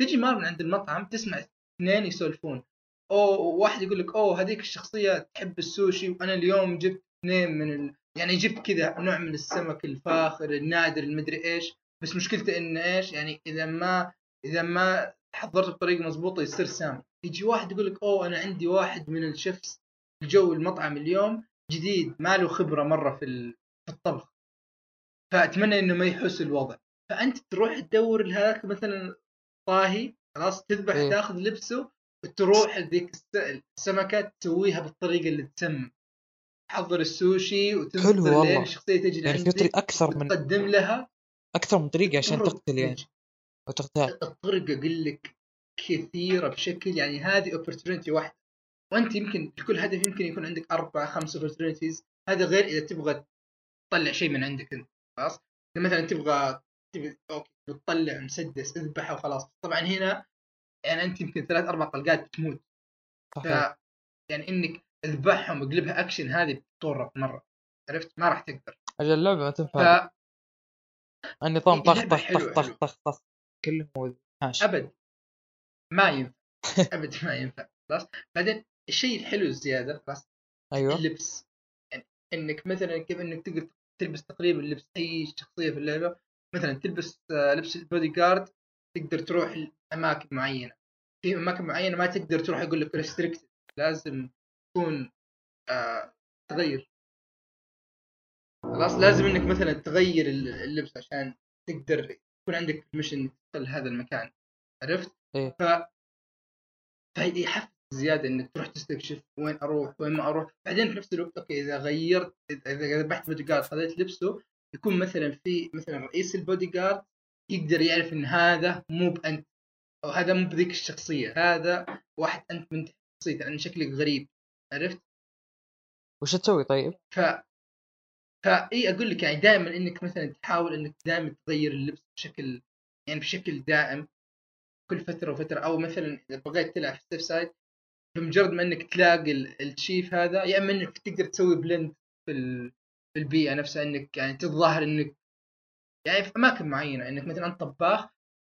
فتجي مرة من عند المطعم تسمع اثنين يسولفون. أو واحد يقول لك أوه هذيك الشخصية تحب السوشي وأنا اليوم جبت اثنين من ال... يعني جبت كذا نوع من السمك الفاخر النادر المدري إيش. بس مشكلته انه إيش؟ يعني إذا ما إذا ما حضرته بطريقة مضبوطة يصير سام. يجي واحد يقول لك أوه أنا عندي واحد من الشيفs في جو المطعم اليوم جديد ما له خبرة مرة في في الطبخ. فأتمنى إنه ما يحس الوضع. فأنت تروح تدور لهذاك مثلا طاهي خلاص تذبح إيه. تاخذ لبسه وتروح ذيك الس- السمكه تسويها بالطريقة اللي تسمى. تحضر السوشي حلو وتنتظر والله. لين الشخصيه تجي يعني في طريق أكثر من وتقدم لها. أكثر من طريقة عشان تقتل يعني. وتغتال الطرق أقول لك كثيرة بشكل يعني هذه opportunity واحدة. وأنت يمكن لكل هدف يمكن يكون عندك أربع خمس opportunities هذا غير إذا تبغى تطلع شيء من عندك أنت. خلاص؟ مثلا تبغى okay بتطلع مسدس اذبحه وخلاص. طبعا هنا يعني أنت يمكن ثلاث أربع طلقات بتموت. ف صحيح. يعني إنك اذبحهم واقلبها اكشن هذه بتطورك مرة. عرفت؟ ما راح تقدر. أجل اللعبة ما ف تنفع النظام طخ طخ طخ طخ. طخ طخ. كلهم هاش أبد. ما ينفع. [LAUGHS] أبد ما ينفع. خلاص؟ بعدين الشيء الحلو الزيادة خلاص؟ أيوه. اللبس. يعني إنك مثلا كيف إنك تقدر تلبس تقريبا لبس أي شخصية في اللعبة. مثلا تلبس آه، لبس ال body guard تقدر تروح لأماكن معينة في أماكن معينة ما تقدر تروح يقول لك restricted لازم تكون آه تغير خلاص لازم إنك مثلا تغير ال- اللبس عشان تقدر يكون عندك mission تدخل هذا المكان عرفت؟ إيه. ف يحفز زيادة إنك تروح تستكشف وين أروح وين ما أروح بعدين في نفس الوقت okay إذا غيرت إذا ذبحت body guard خذيت لبسه يكون مثلا في مثلا رئيس ال body guard يقدر يعرف إن هذا مو بأنت أو هذا مو بذيك الشخصية هذا واحد أنت من شخصيته لأن شكلك غريب عرفت؟ وش تسوي طيب؟ ف فأقول لك يعني دائما إنك مثلا تحاول إنك دائما تغير اللبس بشكل يعني بشكل دائم كل فترة وفترة أو مثلا إذا بغيت تلعب في ال safe side بمجرد ما إنك تلاقي ال- الشيف هذا يا إما إنك تقدر تسوي blend في ال- في البيئة نفسها إنك يعني تظاهر إنك يعني في أماكن معينة إنك مثلا انت طباخ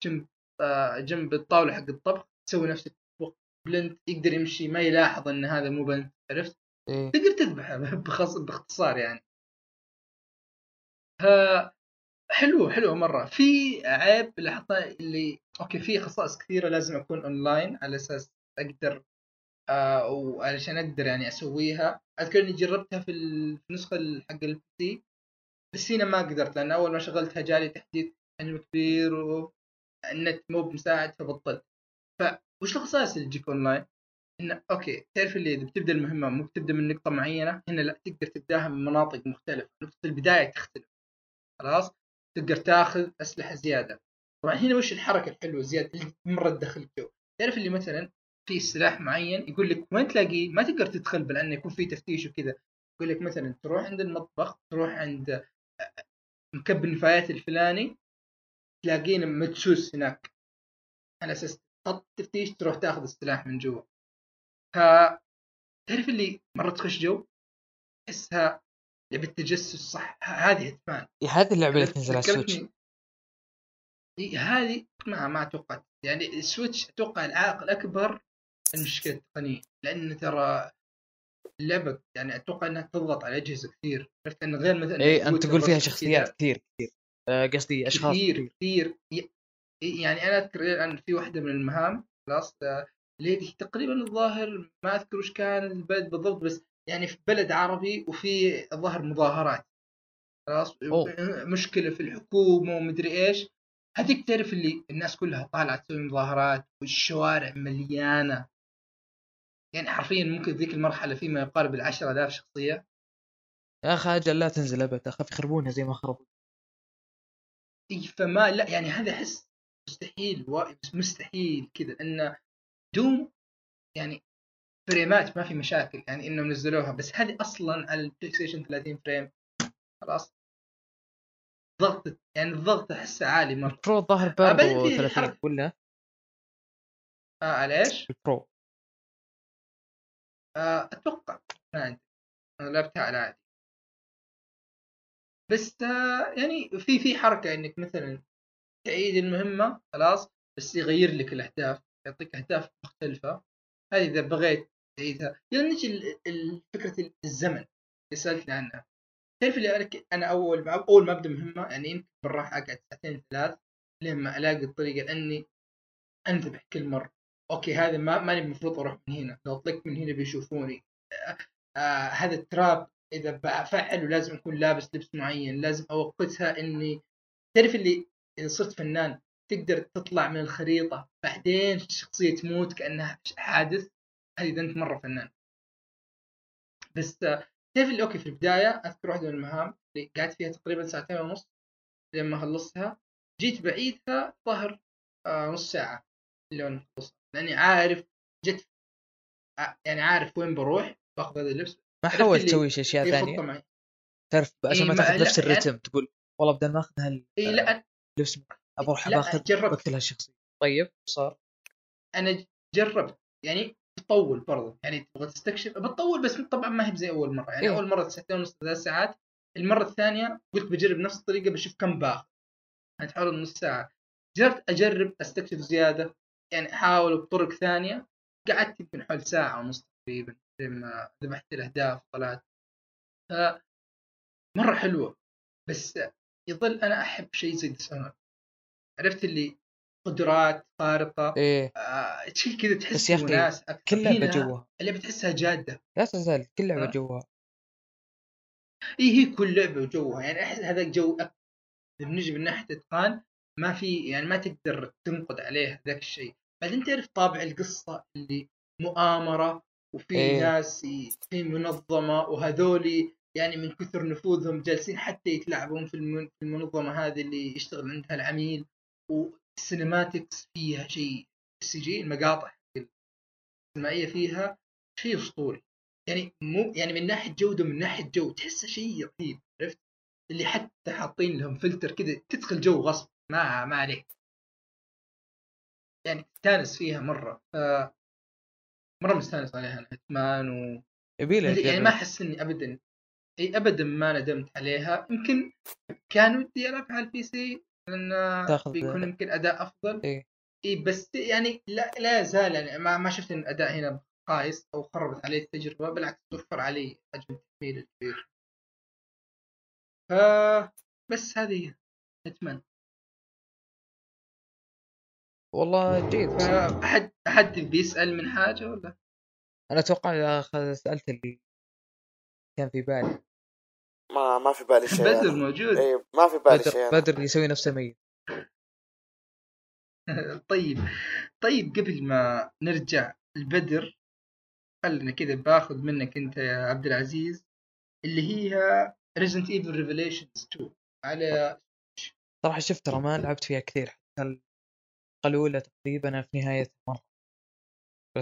جنب آه، جنب الطاولة حق الطبخ تسوي نفسك تطبخ blend يقدر يمشي ما يلاحظ إن هذا مو بأنت عرفت؟ إيه. تقدر تذبحه [LAUGHS] بخص... باختصار يعني. ف حلوة حلوة مرة. في عيب لاحظته اللي okay في خصائص كثيرة لازم أكون أونلاين على أساس أقدر آه وعلشان أقدر يعني أسويها. أذكر إني جربتها في ال- في النسخة ال- حق ال PC هنا ما قدرت لأن أول ما شغلتها جالي تحديث حجم كبير والنت مو بمساعد فبطلت. فوش الخصائص اللي تجيك اونلاين؟ إنه okay تعرف اللي إذا بتبدأ المهمة مو بتبدأ من نقطة معينة هنا لا تقدر تبداها من مناطق مختلفة. نقطة البداية تختلف. خلاص؟ تقدر تاخذ أسلحة زيادة. طبعا هنا وش الحركة الحلوة زيادة اللي مرة تدخل جو تعرف اللي مثلا في سلاح معين يقول لك وين تلاقيه ما تقدر تدخل بل انه يكون في تفتيش وكذا. يقول لك مثلا تروح عند المطبخ تروح عند مكب النفايات الفلاني تلاقينا مدسوس هناك. على أساس تحط تفتيش تروح تاخذ السلاح من جوا. ف تعرف اللي مرة تخش جو؟ تحسها لعبة تجسس صح هذه Hitman هذه اللعبة اللي تنزل على ال Switch. هذه ما ما أتوقع يعني ال Switch أتوقع العائق الأكبر المشكلة التقنيه لأن ترى اللعبة يعني أتوقع إنها تضغط على أجهزة كثير. عرفت؟ ان غير مثلا اي أنت تقول فيها شخصيات. كثير كثير. آه، قصدي أشخاص كثير كثير. يعني أنا أذكر الآن في واحدة من المهام خلاص آه، اللي هي تقريبا الظاهر ما أذكر وش كان البلد بالضبط بس يعني في بلد عربي وفي الظاهر مظاهرات. خلاص. مشكلة في الحكومة ومدري إيش. هذيك تعرف اللي الناس كلها طالعة تسوي مظاهرات والشوارع مليانة. يعني حرفيا ممكن ذيك المرحلة في ما يقارب ال 10000 شخصية. يا أخي أجل لا تنزل أبد اخاف يخربونها زي ما خربوا. إي فما لا يعني هذا احس مستحيل و... مستحيل كذا لأن دوم يعني frame ات ما في مشاكل يعني إنهم نزلوها بس هذه أصلا على ال PlayStation 30 frame. خلاص. ضغط يعني الضغط أحسه عالي مرة. ال Pro الظاهر برضو في 30 حركة. ولا؟ آه على إيش؟ ال Pro. آه أتوقع ما أنا لعبتها على عادي. بس آه يعني في في حركة إنك مثلا تعيد المهمة خلاص بس يغير لك الأهداف يعطيك أهداف مختلفة. هذه إذا بغيت تعيدها. يلا نجي فكرة الزمن اللي سالتني عنها. تعرف اللي أنا أول ما أول ما أبدأ مهمة يعني يمكن بالراحة أقعد ساعتين ثلاث لين ما ألاقي الطريقة لأني أنذبح كل مرة. أوكي هذا ما ماني المفروض أروح من هنا. لو طلقت من هنا بيشوفوني. آه آه هذا التراب إذا بفعله لازم اكون لابس لبس معين. لازم أوقتها اني تعرف اللي إذا صرت فنان تقدر تطلع من الخريطة بعدين الشخصية تموت كأنها حادث. هذه إذا أنت مرة فنان. بس آه، تعرف اللي أوكي في البداية أذكر واحدة من المهام اللي قعدت فيها تقريبا ساعتين ونص لما خلصتها. جيت بعيدها ظهر آه نص ساعة لين خلصت لأني عارف جت يعني عارف وين بروح باخذ هذا اللبس. ما حاولت تسوي شيء أشياء ثانية؟ تعرف عشان ما تاخذ نفس الرتم تقول والله بدل ما اخذ هال- إي لا. أروح لا، باخذ جربت. بقتل هالشخصيه طيب صار. أنا جربت يعني تطول برضو. يعني تبغى تستكشف بتطول بس طبعا ما هي زي أول مرة. يعني إيه. أول مرة ساعتين ونص ثلاث ساعات. المرة الثانية قلت بجرب نفس الطريقة بشوف كم باخذ. يعني حول نص ساعة. جربت أجرب أستكشف زيادة. يعني أحاول بطرق ثانية. قعدت يمكن حول ساعة ونص تقريبا لما ذبحت الأهداف وطلعت. ف مرة حلوة بس يظل أنا أحب شيء زي ديسونر عرفت اللي قدرات خارقة إيه. آه، شيء كذا تحس أكثر. كل لعبة هنا جوها اللعبة تحسها جادة. لا تزال كل لعبة آه. جوها إي هي كل لعبة وجوها يعني أحس هذا جو أكثر بنجي من ناحيه اتقان ما في يعني ما تقدر تنقد عليه ذاك الشيء. بعدين تعرف طابع القصة اللي مؤامرة وفي إيه. ناس في منظمة وهذولي يعني من كثر نفوذهم جالسين حتى يتلاعبون في المنظمة هذه اللي يشتغل عندها العميل وال cinematics فيها شيء ال CG المقاطع السينمائيه فيها شيء أسطوري. يعني مو يعني من ناحية جودة من ناحية جو تحسه شيء رهيب عرفت؟ اللي حتى حاطين لهم فلتر كذا تدخل جو غصب ما ما عليك. يعني تستانس فيها مرة. ف مرة مستانس عليها أنا Hitman و يعني ما أحس إني ابدا إي ابدا ما ندمت عليها. يمكن كان ودي العبها على ال PC لأن بيكون يمكن أداء أفضل. إيه. إي بس يعني لا لا زال يعني ما, ما شفت إن الأداء هنا خايس أو خربت عليه التجربة بالعكس توفر علي حجم التحميل الكبير ف بس هذه هي اتمنى والله جيد. فاحد احد بيسأل من حاجة ولا؟ أنا أتوقع إذا أخذ- سألت اللي كان في بالي. ما ما في بالي شيء بدر. موجود. اي ما في بالي بدر شيء. بدر يسوي نفسه ميت. [LAUGHS] طيب. طيب قبل ما نرجع البدر خلنا كذا باخذ منك أنت يا عبد العزيز اللي هي Resident Evil Revelations 2 على صراحة شفت ترى ما لعبت فيها كثير. حتى الاولى تقريبا في نهاية مره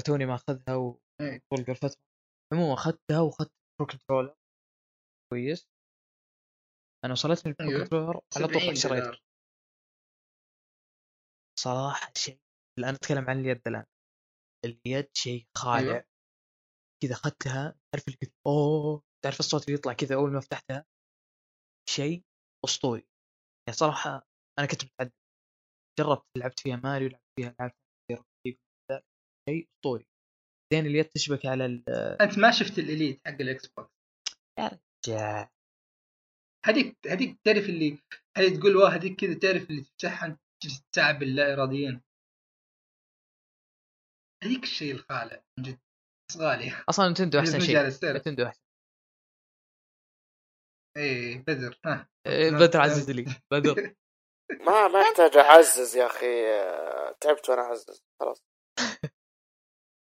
توني ما أخذها إيه. وطول الفترة عموما أخذتها وأخذت Pro Controller كويس. أنا وصلتني ال Pro أيوه. Controller على طول 70 شريته دولار. صراحة شيء. الآن أتكلم عن اليد الآن. اليد شيء خالع. أيوه. كذا أخذتها. تعرف اللي قلت أوه. تعرف الصوت اللي يطلع كذا أول ما فتحتها؟ شيء أسطوري. يعني صراحة أنا كنت متعدد جربت لعبت فيها ماريو لعبت فيها Rocket ذا شيء أسطوري. بعدين اليد تشبك على ال أنت ما شفت ال Elite حق ال Xbox جا- هذيك هذيك تعرف اللي هذه تقول wow هذيك كذا تعرف اللي تفتحها تجلس تتعب لا اراديا. هذيك الشيء الخالع من جد غالي. أصلا Nintendo [LAUGHS] أحسن شيء. Nintendo أحسن. إيه بدر ها إيه،. بدر عزز لي بدر. [LAUGHS] ما ما يحتاج أعزز يا أخي. تعبت وأنا أعزز. خلاص. [LAUGHS]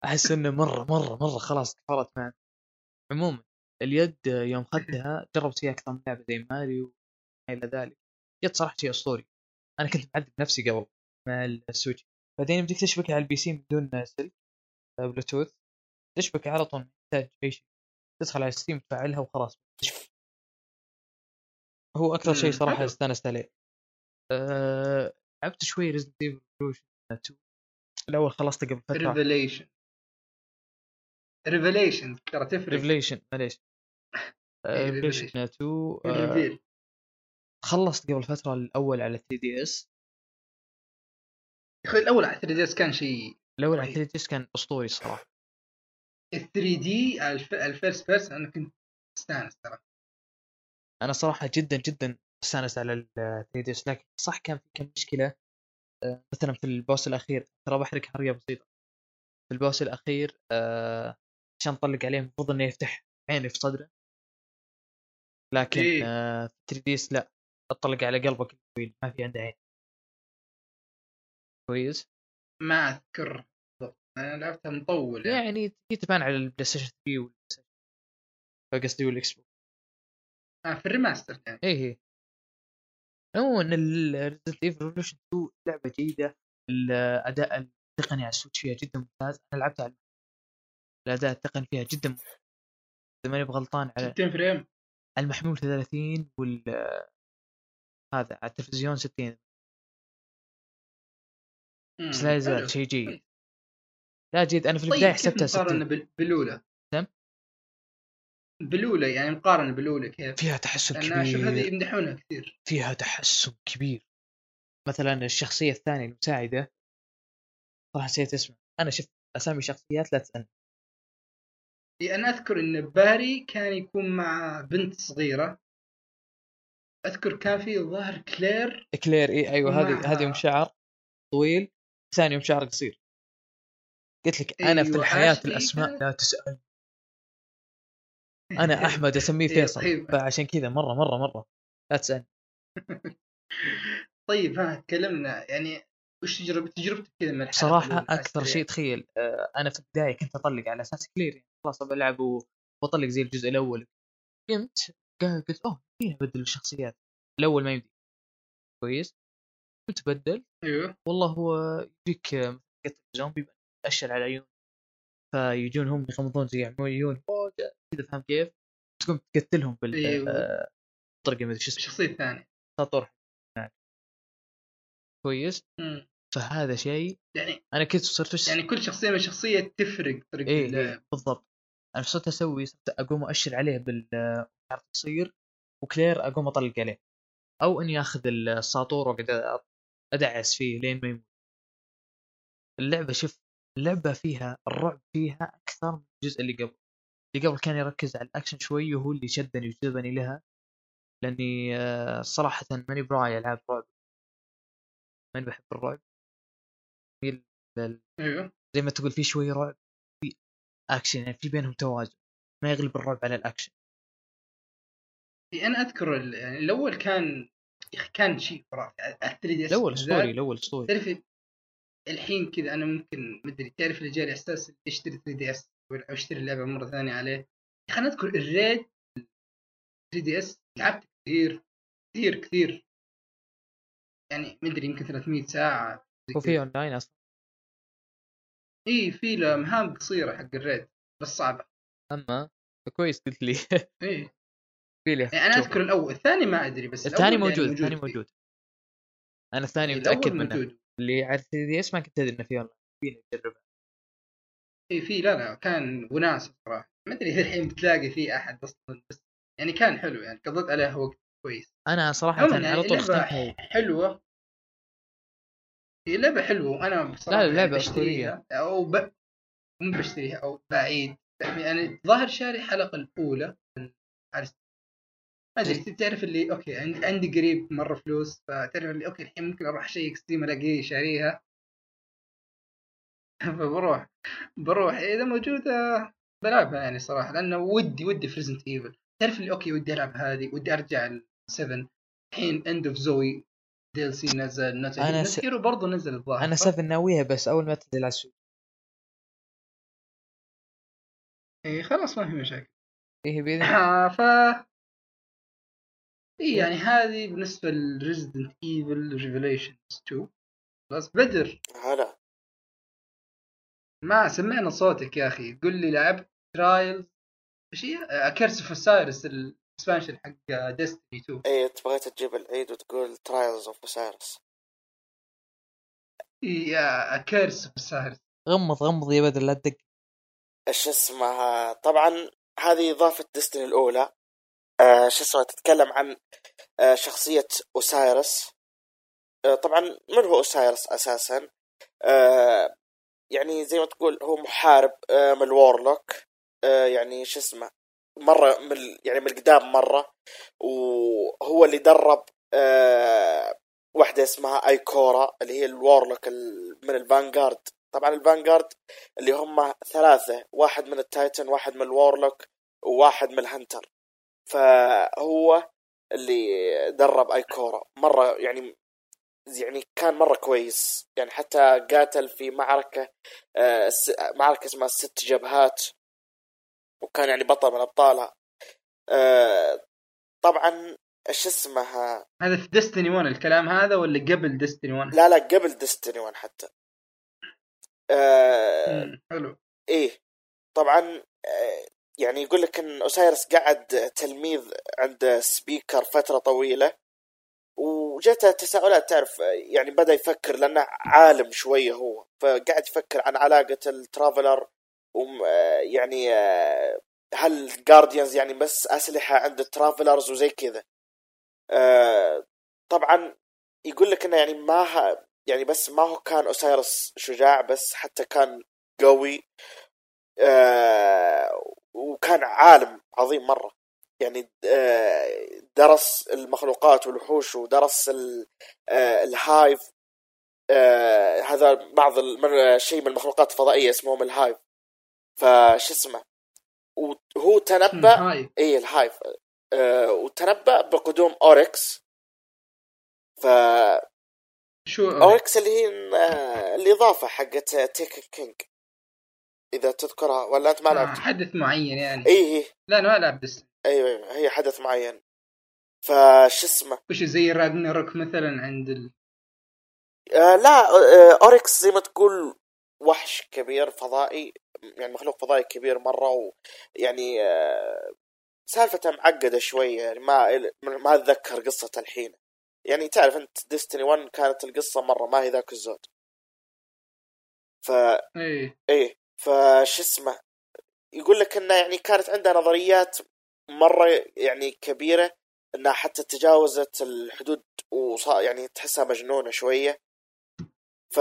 أحس إنه مرة مرة مرة خلاص كفرت معي عموما اليد يوم اخذتها جربت فيها أكثر من لعبه زي ماريو وما إلى ذلك. جت صراحة شيء أسطوري. أنا كنت معذب نفسي قبل مع ال Switch. بعدين يمديك تشبك على ال PC من دون سلك آه، بلوتوث. تشبك على طول تحتاج أي شيء. تدخل على Steam تفعلها وخلاص. [LAUGHS] هو أكثر شيء صراحة. استانست عليه. أه... لعبت شوي Resident Evil 2 الأول خلصته قبل فترة. Revelation Revelation ترى تفرق. ريفليشن معليش. إيه، Revelation Revelation. 2 آه، خلصت قبل فترة الأول على 3DS يا أخي الأول على 3D كان شيء الأول على رهيب. 3DS كان أسطوري الصراحة. ال 3D ال first person أنا كنت استانس ترى. أنا صراحة جدا جدا استانست على ال 3 دي لكن صح كان في كم مشكلة آه، مثلا في البوس الأخير ترى بحرق حرية بسيطة. في البوس الأخير آه، عشان طلق عليه المفروض إنه يفتح عيني في صدره. لكن إيه. آه، في 3 دي لا أطلق على قلبك ما في عنده عين. كويس. ما أذكر. أنا لعبتها مطول يعني. يعني هي تبان على البلاي ستيشن 3 والبلاي ستيشن قصدي وال Xbox. آه في ال remaster يعني. إيه هي عموما Resident Evil Revelations 2 لعبة جيدة. الاداء التقني على ال Switch فيها جدا ممتاز. أنا لعبتها على الأداء التقني فيها جدا ممتاز. إذا ماني بغلطان على 60 frame. المحمول 30 وال هذا على التلفزيون 60 بس لا. يزال شيء جيد. لا جيد. أنا في طيب البدايه كيف حسبتها مقارنة 60 بال- بالأولى؟ بالاولى يعني مقارنة بالاولى كيف؟ فيها تحسن لأن أشوف هذه كبير يمدحونها كثير. فيها تحسن كبير. مثلا الشخصية الثانية المساعدة. صراحة نسيت اسمه أنا شفت أسامي شخصيات لا تسألني. لأن أذكر إن باري كان يكون مع بنت صغيرة. أذكر كان في ظاهر كلير. كلير إي أيوه هذه هذه ام شعر طويل. ثاني ام شعر قصير قلت لك أنا في أيوة، الحياة أشلي الأسماء كانت- لا تسال أنا [LAUGHS] أحمد أسميه إيه، فيصل طيب. فعشان كذا مرة مرة مرة. لا تسأل. [LAUGHS] طيب ها تكلمنا يعني وش تجربة تجربتك كذا من؟ أكثر على شيء. تخيل آه، أنا في البداية كنت أطلق على أساس كلير يعني خلاص بلعب وبطلق زي الجزء الأول. قمت قلت أوه فيها بدل الشخصيات. الأول ما يمدي كويس. قلت بدل أيوه. والله هو يجيك آه، زومبي تأشر على عيون فيجون هم يغمضون زي عيون أوه، كذا فاهم كيف؟ تقوم تقتلهم بال أيوه. آه، طريقة ما أدري شو اسمه. الشخصية الثانية ساطور. كويس. مم. فهذا شيء يعني أنا كنت صرت يعني كل شخصية من شخصية تفرق طريقة إيه اللعب. إيه بالضبط. أنا صرت أسوي صرت أقوم اؤشر عليه بال عارف تصير وكلير أقوم أطلق عليه. أو إني آخذ الساطور وأقعد أدعس فيه لين ما يموت. اللعبة شوف اللعبه فيها الرعب فيها أكثر من الجزء اللي قبل. اللي قبل كان يركز على الأكشن شوي وهو اللي شدني وجذبني لها. لأني آه، صراحة ماني براعي ألعاب رعب ماني بحب الرعب. أيوه. زي ما تقول في شوي رعب في أكشن يعني في بينهم توازن. ما يغلب الرعب على الأكشن. أنا أذكر يعني الأول كان يا أخي كان شيء خرافي. على 3DS الأول اسطوري الأول اسطوري تعرف الحين كذا أنا ممكن مدري تعرف اللي جالي احساس اشتري 3DS أو اشتري اللعبة مرة ثانية عليه؟ أنا أذكر ال raid 3D اس لعبت كثير كثير كثير. يعني مدري يمكن 300 ساعة وفي. اون لاين أصلا؟ إي في له مهام قصيرة حق ال raid بس صعبة. أما؟ كويس قلت لي. [LAUGHS] إي. [LAUGHS] في لي يعني أنا. أذكر الأول الثاني ما أدري بس الثاني الأول موجود يعني الثاني. موجود أنا الثاني متأكد منه. موجود. اللي على 3DS ما كنت أدري إنه في اون لاين نجربه إي في لا لا كان وناسه صراحة. ما أدري الحين بتلاقي في أحد أصلا بس يعني كان حلو يعني قضيت عليه وقت كويس. أنا صراحة عموما على يعني طول ختمتها حلوة. هي لعبة حلوة أنا بصراحة لا، يعني بشتريها أو ب... مو بشتريها أو بعيد. يعني ظاهر شاري الحلقة الأولى من على ما أدري تعرف اللي أوكي عندي, عندي قريب مرة فلوس فتعرف اللي أوكي الحين ممكن أروح أشيك ستيم ألاقيه شاريها. [LAUGHS] فبروح بروح. إذا موجودة بلعبها يعني صراحة لأنه ودي ودي فريزنت ايفل تعرف اللي okay ودي ألعب هذه ودي أرجع ال 7 الحين End of Zoe DLC نزل Not Not س- Hero برضه نزل الظاهر أنا صح؟ 7 ناويها بس أول ما تنزل على السوق. اي خلاص ما في مشاكل. إيه بإذن آه [LAUGHS] ف إي يعني هذه بالنسبة ل Resident Evil Revelations 2 بس بدر. هلا. ما سمعنا صوتك يا أخي. قل لي لعبت Trials إيش هي؟ Curse of Osiris ال expansion حق Destiny 2 إيه أنت بغيت تجيب العيد وتقول Trials of Osiris إي Curse of Osiris غمض غمض يا بدر لا تدق. إيش اسمها؟ طبعا هذه إضافة Destiny الأولى. آه شو اسمها تتكلم عن آه شخصية Osiris. آه طبعا من هو Osiris أساسا؟ آه يعني زي ما تقول هو محارب من ال Warlock آه يعني شو اسمه مرة من يعني من قدام مرة. وهو اللي درب واحدة اسمها Ikora اللي هي ال Warlock ال- من ال Vanguard. طبعا ال Vanguard اللي هم ثلاثة واحد من ال Titan واحد من ال Warlock وواحد من ال Hunter. فهو اللي درب Ikora. مرة يعني يعني كان مرة كويس. يعني حتى قاتل في معركة آه، س- معركة اسمها ست جبهات وكان يعني بطل من أبطالها. آه، طبعا إيش اسمها؟ هذا في ديستني 1 الكلام هذا ولا قبل ديستني 1؟ لا لا قبل ديستني 1 حتى. آه، حلو. إيه. طبعا آه، يعني يقول لك إن أوسايرس قعد تلميذ عند Speaker فترة طويلة وجته تساؤلات تعرف يعني بدأ يفكر لأنه عالم شوية هو فقعد يفكر عن علاقة ال Traveler يعني هل Guardians يعني بس أسلحة عند ال Travelers وزي كذا طبعا يقول لك إنه يعني ما. يعني بس ما هو كان Osiris شجاع بس حتى كان قوي وكان عالم عظيم مرة. يعني آه درس المخلوقات والوحوش ودرس آه ال Hive آه هذا بعض شيء من المخلوقات الفضائية اسمهم ال Hive. فش اسمه؟ وهو تنبأ هاي اي ال Hive. آه وتنبأ بقدوم Oryx ف شو Oryx اللي هي الإضافة حقت Taken King. إذا تذكرها ولا أنت ما آه، لعبت؟ حدث معين يعني. اي هي لا أنا ما العب بس. أيوه أيوه. هي حدث معين. فش اسمه؟ وش زي Ragnarok مثلا عند ال... آه لا آه Oryx زي ما تقول وحش كبير فضائي يعني مخلوق فضائي كبير مرة ويعني آه سالفته معقدة شوية يعني ما ما أتذكر قصه الحين. يعني تعرف أنت Destiny 1 كانت القصة مرة ما هي ذاك الزود. ف إيه. إيه. فش اسمه يقول لك إنه يعني كانت عندها نظريات مرة يعني كبيرة إنها حتى تجاوزت الحدود وصار يعني تحسها مجنونة شوية. ف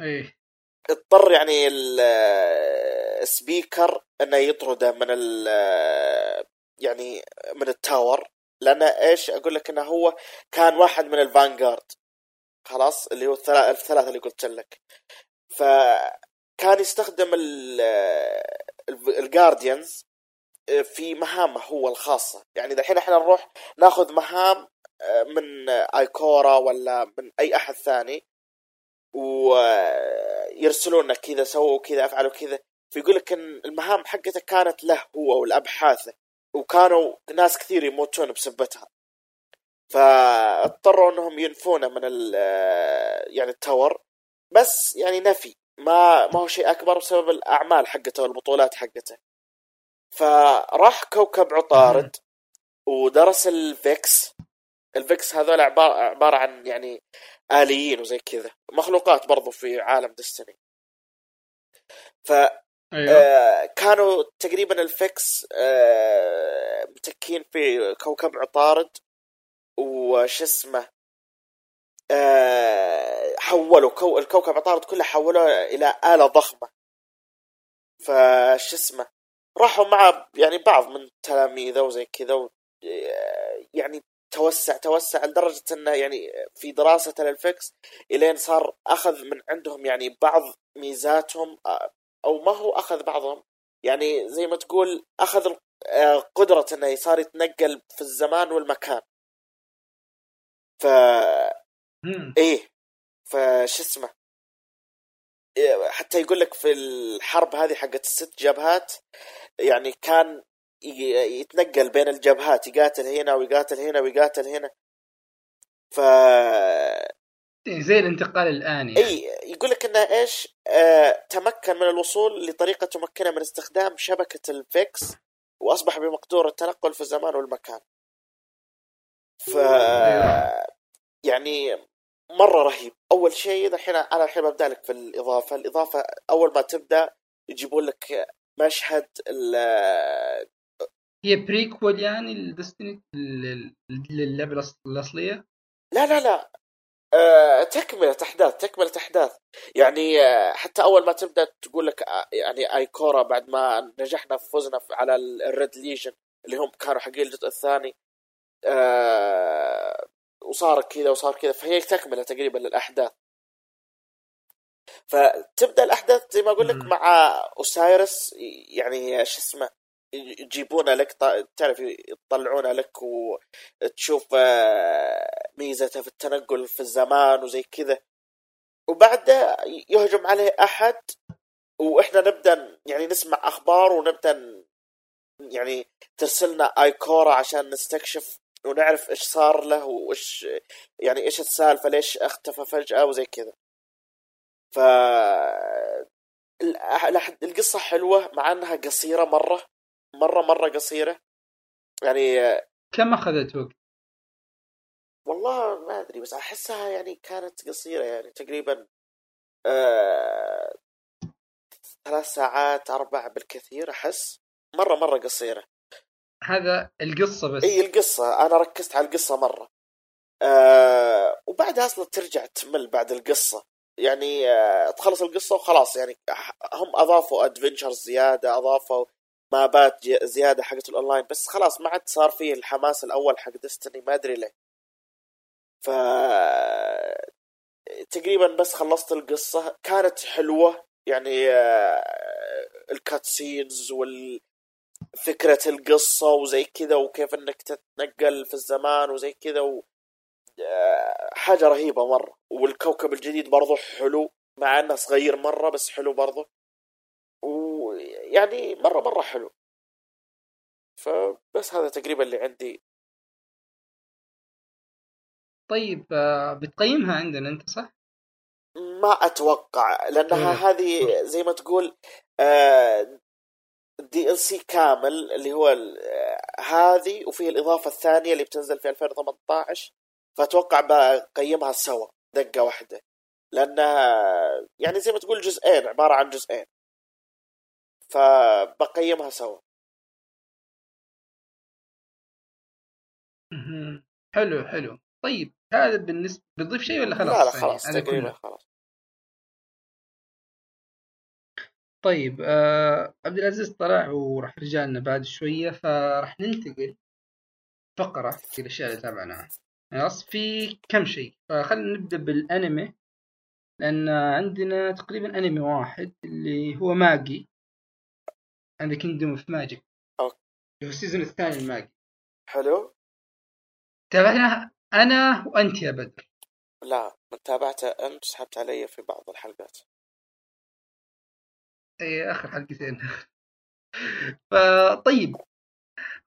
إيه. اضطر يعني ال- السبيكر إنه يطرده من ال يعني من التاور. لأن إيش أقول لك إنه هو كان واحد من الفانجارد خلاص اللي هو الثلاث الثلاثة اللي قلت لك. فكان يستخدم ال- ال- الجارديانز في مهامه هو الخاصة. يعني الحين إحنا نروح ناخذ مهام من ايكورا ولا من أي أحد ثاني ويرسلون لك كذا سووا كذا افعلوا كذا. فيقول لك إن المهام حقته كانت له هو والابحاثه وكانوا ناس كثير يموتون بسبتها. فاضطروا إنهم ينفونه من ال يعني ال Tower. بس يعني نفي. ما ما هو شيء أكبر بسبب الأعمال حقته والبطولات حقته. فراح كوكب عطارد ودرس ال Vex. ال Vex هذول عبارة, عن يعني آليين وزي كذا. مخلوقات برضو في عالم Destiny ف أيوه. آه، كانوا تقريبا ال Vex آه، متكين في كوكب عطارد. وش اسمه؟ حولوا كو... الكوكب عطارد كله حولوه إلى آلة ضخمة فش اسمه راحوا مع يعني بعض من تلاميذه وزي كذا و... يعني توسع توسع لدرجة إنه يعني في دراسة لل Vex إلين صار أخذ من عندهم يعني بعض ميزاتهم آه، أو ما هو أخذ بعضهم يعني زي ما تقول أخذ آه، قدرة إنه صار يتنقل في الزمان والمكان ف. إيه فش اسمه؟ إيه، حتى يقول لك في الحرب هذه حقت الست جبهات يعني كان يتنقل بين الجبهات يقاتل هنا ويقاتل هنا ويقاتل هنا. ف إيه، زي الانتقال الآن يعني. اي يقول لك إنه إيش؟ آه تمكن من الوصول لطريقة تمكنه من استخدام شبكة الفيكس وأصبح بمقدور التنقل في الزمان والمكان. ف يعني مرة رهيب. أول شيء الحين أنا الحين ببدأ لك في الإضافة. الإضافة أول ما تبدأ يجيبون لك مشهد ال- هي prequel يعني ال Destiny للعبة الأص- الأصلية؟ لا لا لا. آه، تكملة أحداث تكملة أحداث. يعني آه، حتى أول ما تبدأ تقول لك آه، يعني Ikora بعد ما نجحنا في فوزنا على ال- ال Red Legion اللي هم كانوا حقين الجزء الثاني. آه، وصار كذا وصار كذا فهي تكملة تقريبا للأحداث فتبدأ الأحداث زي ما أقول لك. مع أوسايرس يعني شو اسمه يجيبونه لك تعرف يطلعونه لك وتشوف آه، ميزته في التنقل في الزمان وزي كذا وبعده يهجم عليه أحد وإحنا نبدأ يعني نسمع أخبار ونبدأ يعني ترسلنا أيكورا عشان نستكشف ونعرف إيش صار له وإيش يعني إيش السالفة ليش اختفى فجأة وزي كذا. ف القصة حلوة مع إنها قصيرة مرة مرة مرة قصيرة. يعني كم أخذت وقت؟ والله ما أدري بس أحسها يعني كانت قصيرة يعني تقريبا آه... ثلاث ساعات أربع بالكثير أحس. مرة مرة قصيرة. هذا القصة بس. إي القصة. أنا ركزت على القصة مرة. آه... وبعدها أصلا ترجع تمل بعد القصة. يعني آه... تخلص القصة وخلاص. يعني هم أضافوا adventures زيادة أضافوا مابات زيادة حقت الاونلاين بس خلاص ما عاد صار فيه الحماس الأول حق Destiny ما أدري ليه. ف تقريبا بس خلصت القصة. كانت حلوة. يعني آه، ال cutscenes وال فكرة القصة وزي كذا وكيف إنك تتنقل في الزمان وزي كذا و... آه، حاجة رهيبة مرة. والكوكب الجديد برضو حلو مع إنه صغير مرة بس حلو برضو. ويعني مرة مرة حلو. فبس هذا تقريبا اللي عندي. طيب آه، بتقيمها عندنا أنت صح؟ ما أتوقع لأنها إيه. هذه زي ما تقول آه، ال سي كامل اللي هو هذه وفيه الإضافة الثانية اللي بتنزل في 2018 فأتوقع بقيمها سوا دقة واحدة لانها يعني زي ما تقول جزئين عبارة عن جزئين فبقيمها سوا. حلو حلو طيب هذا بالنسبة بتضيف شيء ولا خلاص؟ لا لا يعني خلاص هذا تقريبا. خلاص طيب آه عبد العزيز طلع وراح رجع لنا بعد شوية فراح ننتقل فقرة في الأشياء اللي تابعناها. خلاص في كم شيء؟ فخلينا نبدأ بالأنمي لأن عندنا تقريبا أنمي واحد اللي هو Magi عندك Kingdom of Magic. اللي هو ال season الثاني ال Magi حلو. تابعناه أنا وأنت يا بدر. لا تابعته أنت سحبت علي في بعض الحلقات. اي آخر حلقتين [LAUGHS] فطيب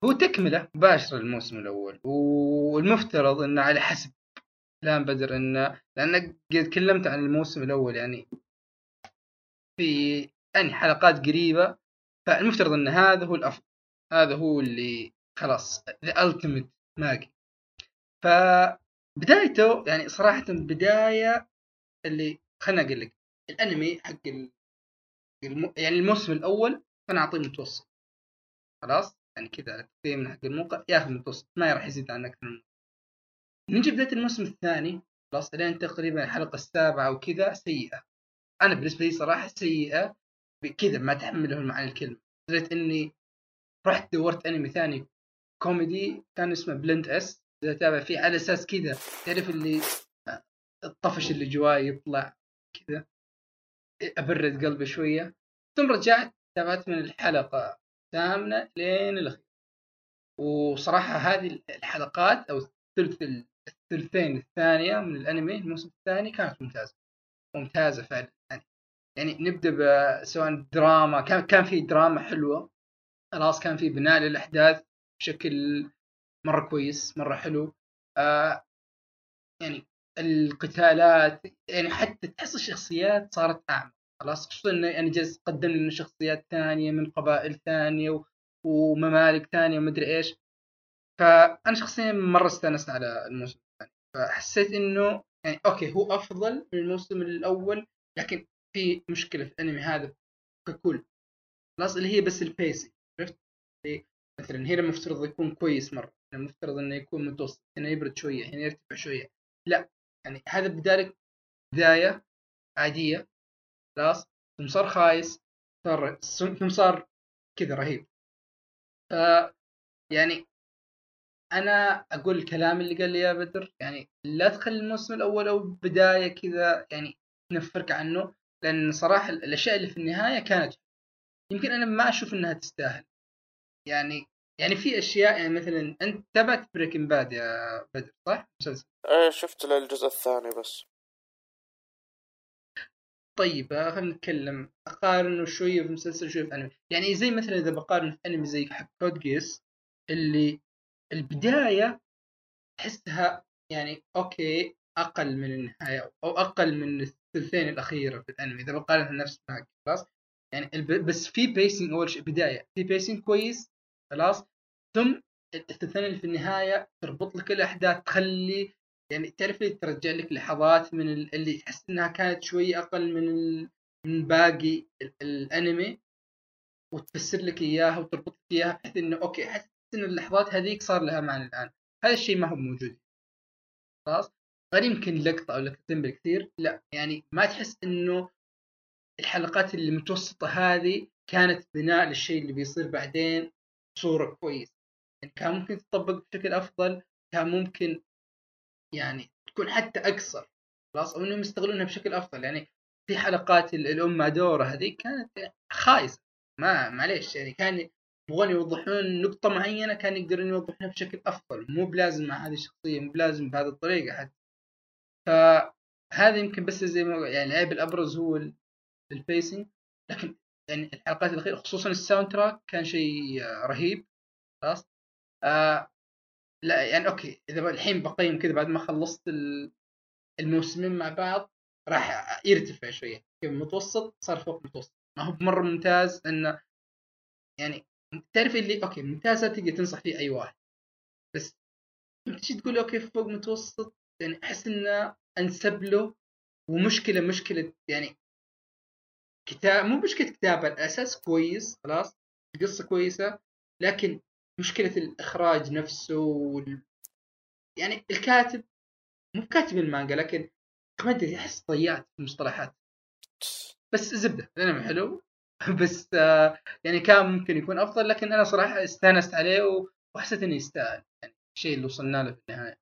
هو تكملة مباشرة للموسم الأول والمفترض إنه على حسب كلام بدر إنه لانك تكلمت عن الموسم الأول يعني في يعني حلقات قريبة فالمفترض إن هذا هو الأفضل هذا هو اللي خلاص the ultimate ماجي فبدايته يعني صراحة بداية اللي خلنا أقول لك الأنمي حق. يعني الموسم الأول أنا أعطيه متوسط. خلاص؟ يعني كذا من حق الموقع ياخذ متوسط ما راح يزيد عن أكثر من نجي بداية الموسم الثاني خلاص لين تقريبا الحلقة السابعة وكذا سيئة. أنا بالنسبة لي صراحة سيئة كذا ما تحمله المعنى الكلمة. لدرجه إني رحت دورت أنمي ثاني كوميدي كان اسمه Blend S اتابع فيه على أساس كذا تعرف اللي الطفش اللي جواي يطلع كذا. أبرد قلبي شوية ثم رجعت تابعت من الحلقة الثامنة لين الاخير وصراحة هذه الحلقات أو الثلث الثلثين الثانية من الأنمي الموسم الثاني كانت ممتازة. ممتازة فعلا. يعني يعني نبدأ سواء دراما كان كان في دراما حلوة. خلاص كان في بناء للأحداث بشكل مرة كويس مرة حلو. آه يعني القتالات يعني حتى تحس الشخصيات صارت اعمق خلاص؟ خصوصا إنه يعني جالس قدم لنا شخصيات ثانية من قبائل ثانية وممالك ثانية ومدري إيش. فأنا شخصيا مرة استأنست على الموسم الثاني. فحسيت إنه يعني أوكي هو أفضل من الموسم الأول لكن في مشكلة في الأنمي هذا ككل. خلاص؟ اللي هي بس البيسنج عرفت؟ مثلا هنا المفترض يكون كويس مرة المفترض إنه يكون متوسط هنا يبرد شوية هنا يرتفع شوية. لا يعني هذا بداية بداية عادية خلاص؟ ثم صار خايس صار ثم صار كذا رهيب. ف يعني أنا أقول الكلام اللي قال لي يا بدر يعني لا تخلي الموسم الأول أو بداية كذا يعني تنفرك عنه لأن صراحة الأشياء اللي في النهاية كانت يمكن أنا ما أشوف إنها تستاهل. يعني يعني في أشياء يعني مثلا أنت تابعت Breaking Bad يا بدر صح؟ مسلسل. إيه شفت للجزء الثاني بس. طيب آه، خلينا نتكلم. أقارنه شوية في مسلسل شوية في أنمي. يعني زي مثلا إذا بقارن في أنمي زي حق Code Geass اللي البداية تحسها يعني okay أقل من النهاية أو أقل من الثلثين الأخيرة في الأنمي إذا بقارنها نفس معك خلاص؟ يعني الب... بس في pacing أول شيء بداية. في pacing كويس خلاص. ثم اللي في النهاية تربط لك الأحداث تخلي يعني تعرف لي ترجع لك لحظات من ال- اللي تحس إنها كانت شوي أقل من. من باقي ال... الأنمي وتفسر لك إياها وتربط لك إياها بحيث إنه okay حس إن اللحظات هذيك صار لها معنى الآن. هذا الشيء ما هو موجود. خلاص؟ غير يمكن لقطة أو لقطتين بالكثير. لا يعني ما تحس إنه الحلقات اللي متوسطة هذه كانت بناء للشيء اللي بيصير بعدين. بصوره كويس يعني كان ممكن تطبق بشكل أفضل كان ممكن يعني تكون حتى أقصر خلاص أو إنهم يستغلونها بشكل أفضل. يعني في حلقات ال- الام مع دورة هذه كانت خايسة. ما معليش يعني كان يبغون يوضحون نقطة معينة كان يقدرون يوضحونها بشكل أفضل. مو بلازم مع هذه الشخصية مو بلازم بهذه الطريقة حتى. فهذا يمكن بس زي ما يعني العيب الأبرز هو ال pacing لكن يعني الحلقات الأخيرة خصوصا ال soundtrack كان شيء رهيب. خلاص؟ آه لا يعني okay إذا الحين بقيم كذا بعد ما خلصت الموسمين مع بعض راح يرتفع شوية. كيف متوسط صار فوق متوسط. ما هو مره ممتاز انه يعني تعرف اللي okay ممتازة تقدر تنصح فيه أي واحد. بس تجي تقول okay فوق متوسط يعني أحس إنه أنسب له ومشكلة مشكلة يعني كتاب مو مشكلة كتابة الأساس كويس خلاص؟ القصة كويسة لكن مشكلة الإخراج نفسه وال... يعني الكاتب مو كاتب المانجا لكن ما ادري احس ضيعت المصطلحات. بس زبدة الانمي حلو. [LAUGHS] بس آه يعني كان ممكن يكون أفضل لكن أنا صراحة استانست عليه وحسيت إنه يستاهل يعني الشيء اللي وصلنا له في النهاية.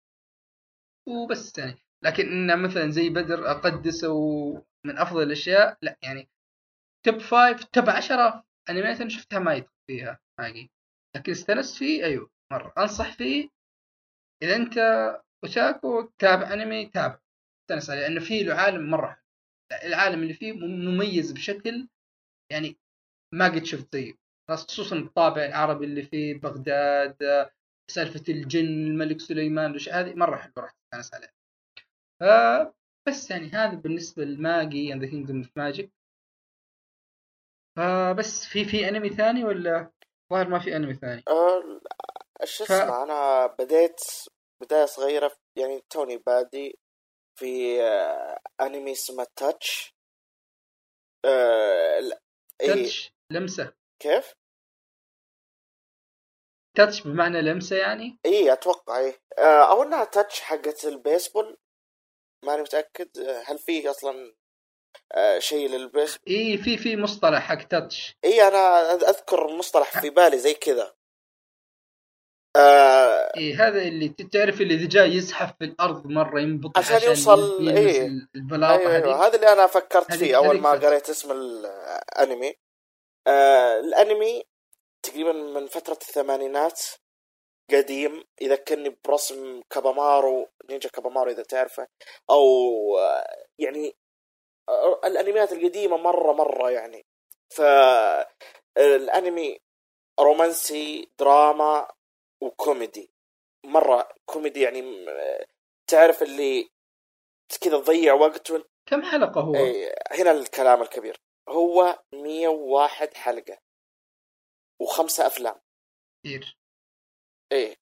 وبس يعني لكن إنه مثلا زي بدر أقدسه من أفضل الأشياء لا يعني top five top 10 animation شفتها ما يدخل فيها باقي لكن استانست فيه أيوه مرة. أنصح فيه إذا أنت وشاكو تابع أنمي تابع. استانس عليه لأنه فيه له عالم مرة العالم اللي فيه مميز بشكل يعني ما قد شفت زيه. خصوصا الطابع العربي اللي فيه بغداد سالفة الجن الملك سليمان هذه مرة حلوة راح تستانس عليها بس يعني هذا بالنسبة ل Magi: The Kingdom of Magic فبس في في انمي ثاني ولا ظاهر ما في انمي ثاني؟ أه إيش اسمع أنا بديت بداية صغيرة يعني توني بادي في آه، انمي اسمه Touch آه touch لمسة. كيف؟ touch بمعنى لمسة يعني؟ اي أتوقع اي آه أو إنها touch حقت البيسبول ماني متأكد هل في أصلا آه شيء للبيس إي في في مصطلح حق touch إي أنا أذكر مصطلح في بالي زي كذا. آه إيه هذا اللي تعرف اللي إذا جاي يزحف في الأرض مرة ينبط عشان, عشان يوصل إيه. البلاطه أيوة, أيوة. هذا اللي أنا فكرت فيه أول ما قريت اسم الأنمي. آه الأنمي تقريبا من فترة الثمانينات قديم يذكرني برسم كابامارو نينجا كابامارو إذا تعرفه. أو آه، يعني آه، الأنميات القديمة مرة مرة يعني. ف الأنمي رومانسي دراما وكوميدي. مرة كوميدي يعني تعرف اللي كذا تضيع وقت وانت كم حلقة هو؟ اي هنا الكلام الكبير. هو 101 حلقة وخمسة أفلام. كثير. إيه.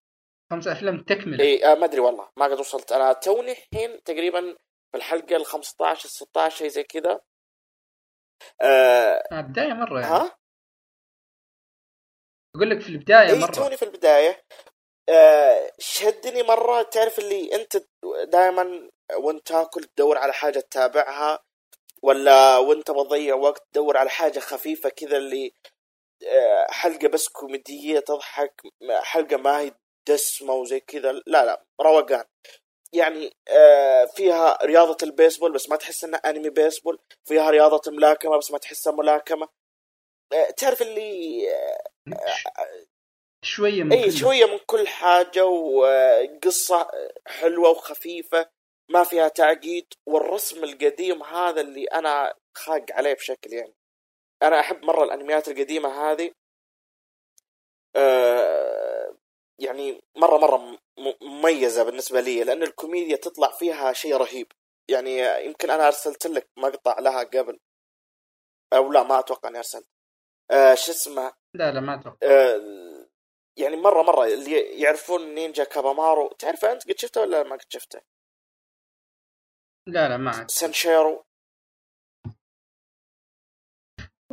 خمسة أفلام تكمل اي آه ما أدري والله ما قد وصلت. أنا توني الحين تقريبا في الحلقة ال 15 16 شيء زي كذا. آه, آه بداية مرة يعني. ها؟ أقول لك في البداية مرة. توني في البداية. آه شدني مرة تعرف اللي أنت دائما وأنت تاكل تدور على حاجة تتابعها ولا وأنت بتضيع وقت تدور على حاجة خفيفة كذا اللي آه حلقة بس كوميدية تضحك حلقة ما هي دسمة وزي كذا. لا لا روقان. يعني آه فيها رياضة البيسبول بس ما تحس إنها أنمي بيسبول. فيها رياضة ملاكمة بس ما تحسها ملاكمة. آه تعرف اللي آه شوية من إي شوية من كل حاجة وقصة حلوة وخفيفة ما فيها تعقيد والرسم القديم هذا اللي أنا خاق عليه بشكل يعني. أنا أحب مرة الأنميات القديمة هذه. يعني مرة مرة مميزة بالنسبة لي لأن الكوميديا تطلع فيها شيء رهيب. يعني يمكن أنا أرسلت لك مقطع لها قبل. أو لا ما أتوقع إني أرسلت. آه شو اسمه؟ لا لا ما أتوقع. آه يعني مرة مرة اللي يعرفون نينجا كابامارو تعرفه أنت قد شفته ولا ما قد شفته؟ لا لا ما سانشيرو.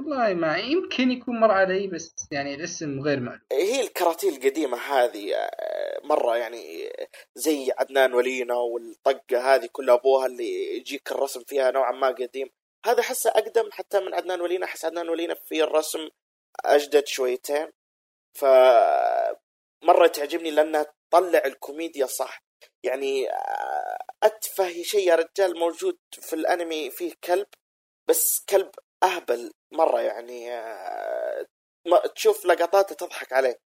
والله ما يمكن يكون مر علي بس يعني الاسم غير معلوم. هي الكراتين القديمة هذه آه، مرة يعني زي عدنان ولينا والطقة هذه كل أبوها اللي يجيك الرسم فيها نوعا ما قديم. هذا حسه أقدم حتى من عدنان ولينا أحس عدنان ولينا في الرسم أجدد شويتين. ف مرة تعجبني لأنها تطلع الكوميديا صح. يعني آه، أتفه شيء يا رجال موجود في الأنمي فيه كلب بس كلب أهبل مرة يعني آه، تشوف لقطاته تضحك عليه.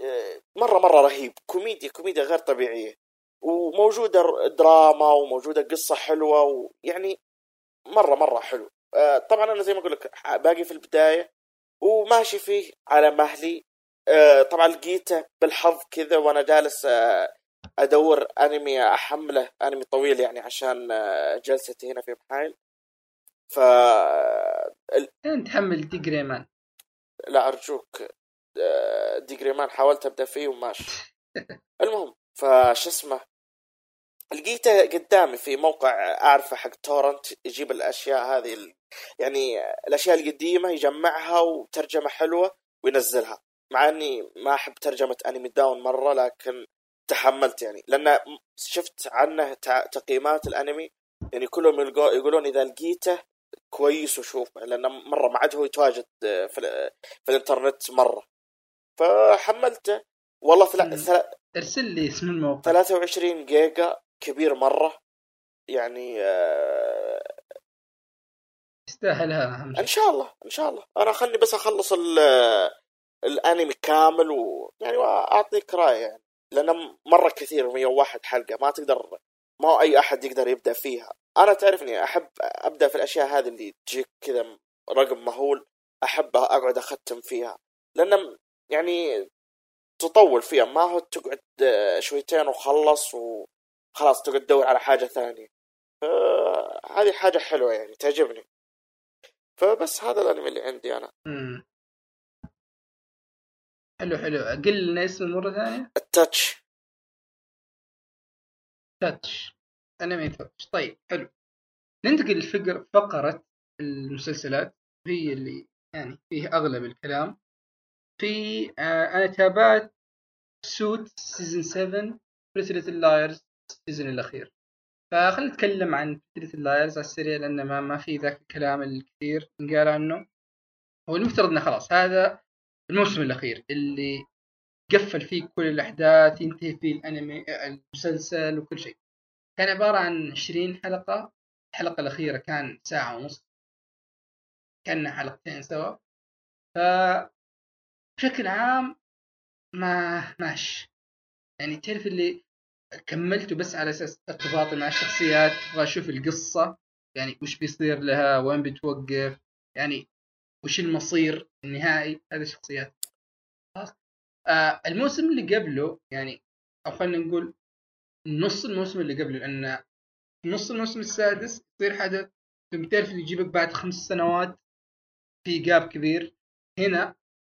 آه، مره مرة رهيب. كوميديا كوميديا غير طبيعية. وموجودة دراما وموجودة قصة حلوة ويعني مره مرة حلو. آه، طبعا أنا زي ما أقول لك باقي في البداية وماشي فيه على مهلي. طبعا لقيته بالحظ كذا وأنا جالس أدور أنمي أحمله. أنمي طويل يعني عشان جلستي هنا في محايل. ف أنت تحمل ديجريمان لا أرجوك ديجريمان حاولت أبدأ فيه وماشي. [LAUGHS] المهم فش اسمه؟ لقيته قدامي في موقع أعرفه حق تورنت يجيب الأشياء هذه ال... يعني الأشياء القديمة يجمعها وترجمة حلوة وينزلها. مع إني ما أحب ترجمة أنمي داون مرة لكن تحملت يعني. لأن شفت عنه تقييمات الأنمي يعني كلهم يقولون إذا لقيته كويس وشوف لأنه مرة ما عاد هو يتواجد في, في الإنترنت مرة. فحملته. والله ثلا... ثلا... ارسل لي اسم الموقع. 23 جيجا كبير مرة. يعني آه... يستاهل هذا إن شاء الله إن شاء الله. أنا خلني بس أخلص ال... الأنمي كامل ويعني أعطيك راي يعني. لأنه مرة كثير 101 حلقة ما تقدر ما أي أحد يقدر يبدأ فيها. أنا تعرفني أحب أبدأ في الأشياء هذه اللي تجيك كذا رقم مهول احب أقعد أختم فيها. لأن يعني تطول فيها ما هو تقعد شويتين وخلص وخلاص تقعد تدور على حاجة ثانية. هذه حاجة حلوة يعني تعجبني. فبس هذا الأنمي اللي عندي أنا. مم. حلو حلو. قل لنا اسمه مرة ثانية؟ التاتش. تاتش. تاتش طيب حلو. ننتقل لفقر فقرة المسلسلات. هي اللي يعني فيه أغلب الكلام. في آه أنا تابعت سوت سيزون 7 بريتلت اللايرز السيزون الأخير. فخلينا نتكلم عن بريتلت اللايرز على السريع لأن ما, ما في ذاك الكلام الكثير انقال عنه. هو المفترض إنه خلاص هذا الموسم الأخير اللي قفل فيه كل الأحداث ينتهي فيه الأنمي المسلسل وكل شيء. كان عبارة عن 20 حلقة الحلقة الأخيرة كان ساعة ونص كأن حلقتين سوا. ف بشكل عام ما ماش. يعني تعرف اللي كملته بس على أساس ارتباطي مع الشخصيات أبغى أشوف القصة يعني وش بيصير لها وين بتوقف يعني وش المصير النهائي هذه الشخصيات. آه الموسم اللي قبله يعني أو خلينا نقول نص الموسم اللي قبله لأن نص الموسم السادس يصير حدث. تعرف اللي يجيبك بعد خمس سنوات في gap كبير. هنا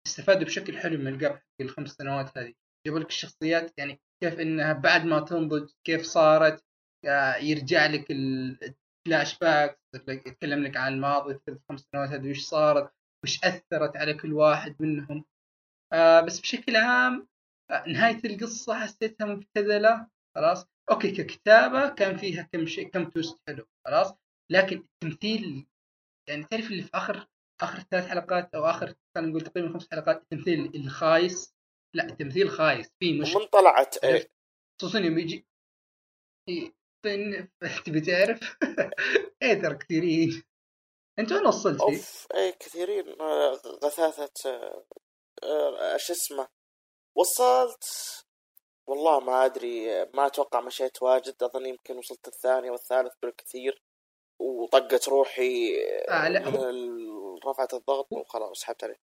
استفادوا بشكل حلو من ال gap في الخمس سنوات هذه. جابوا لك الشخصيات يعني كيف إنها بعد ما تنضج كيف صارت. آه، يرجع لك الفلاش باك يتكلم لك عن الماضي في الخمس سنوات هذه وش صارت وش أثرت على كل واحد منهم. آه بس بشكل عام آه نهاية القصة حسيتها مبتذلة. خلاص؟ أوكي ككتابة كان فيها كم شيء كم توست حلو خلاص؟ لكن التمثيل يعني تعرف اللي في آخر آخر ثلاث حلقات أو آخر خلينا نقول تقريبا خمس حلقات التمثيل الخايس؟ لا التمثيل خايس في مش من طلعت إيه؟ خصوصا يوم يجي [LAUGHS] تبي تعرف؟ [LAUGHS] إيه ترى كثيرين. أنت وين وصلت أوف إيه كثيرين آه، غثاثة آه، آه، شو اسمه؟ وصلت والله ما أدري ما أتوقع مشيت واجد أظن يمكن وصلت الثاني والثالث بالكثير وطقت روحي آه لا من رفعت الضغط وخلاص سحبت عليه.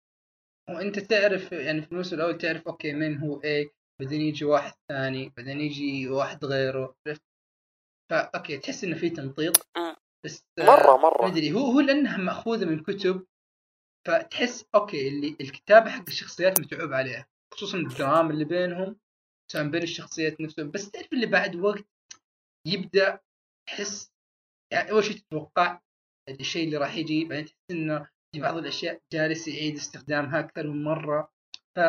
وأنت تعرف يعني في الموسم الأول تعرف okay من هو إيه بعدين يجي واحد ثاني بعدين يجي واحد غيره فا okay تحس إنه في تمطيط بس مرة مرة. ما أدري هو هو لأنها مأخوذة من كتب فتحس أوكي اللي الكتابة حق الشخصيات متعوب عليها خصوصا الدراما اللي بينهم. سواء بين الشخصيات نفسهم بس تعرف اللي بعد وقت يبدأ تحس يعني أول شيء تتوقع الشيء اللي راح يجي بعدين تحس إنه في بعض الأشياء جالس يعيد استخدامها أكثر من مرة. ف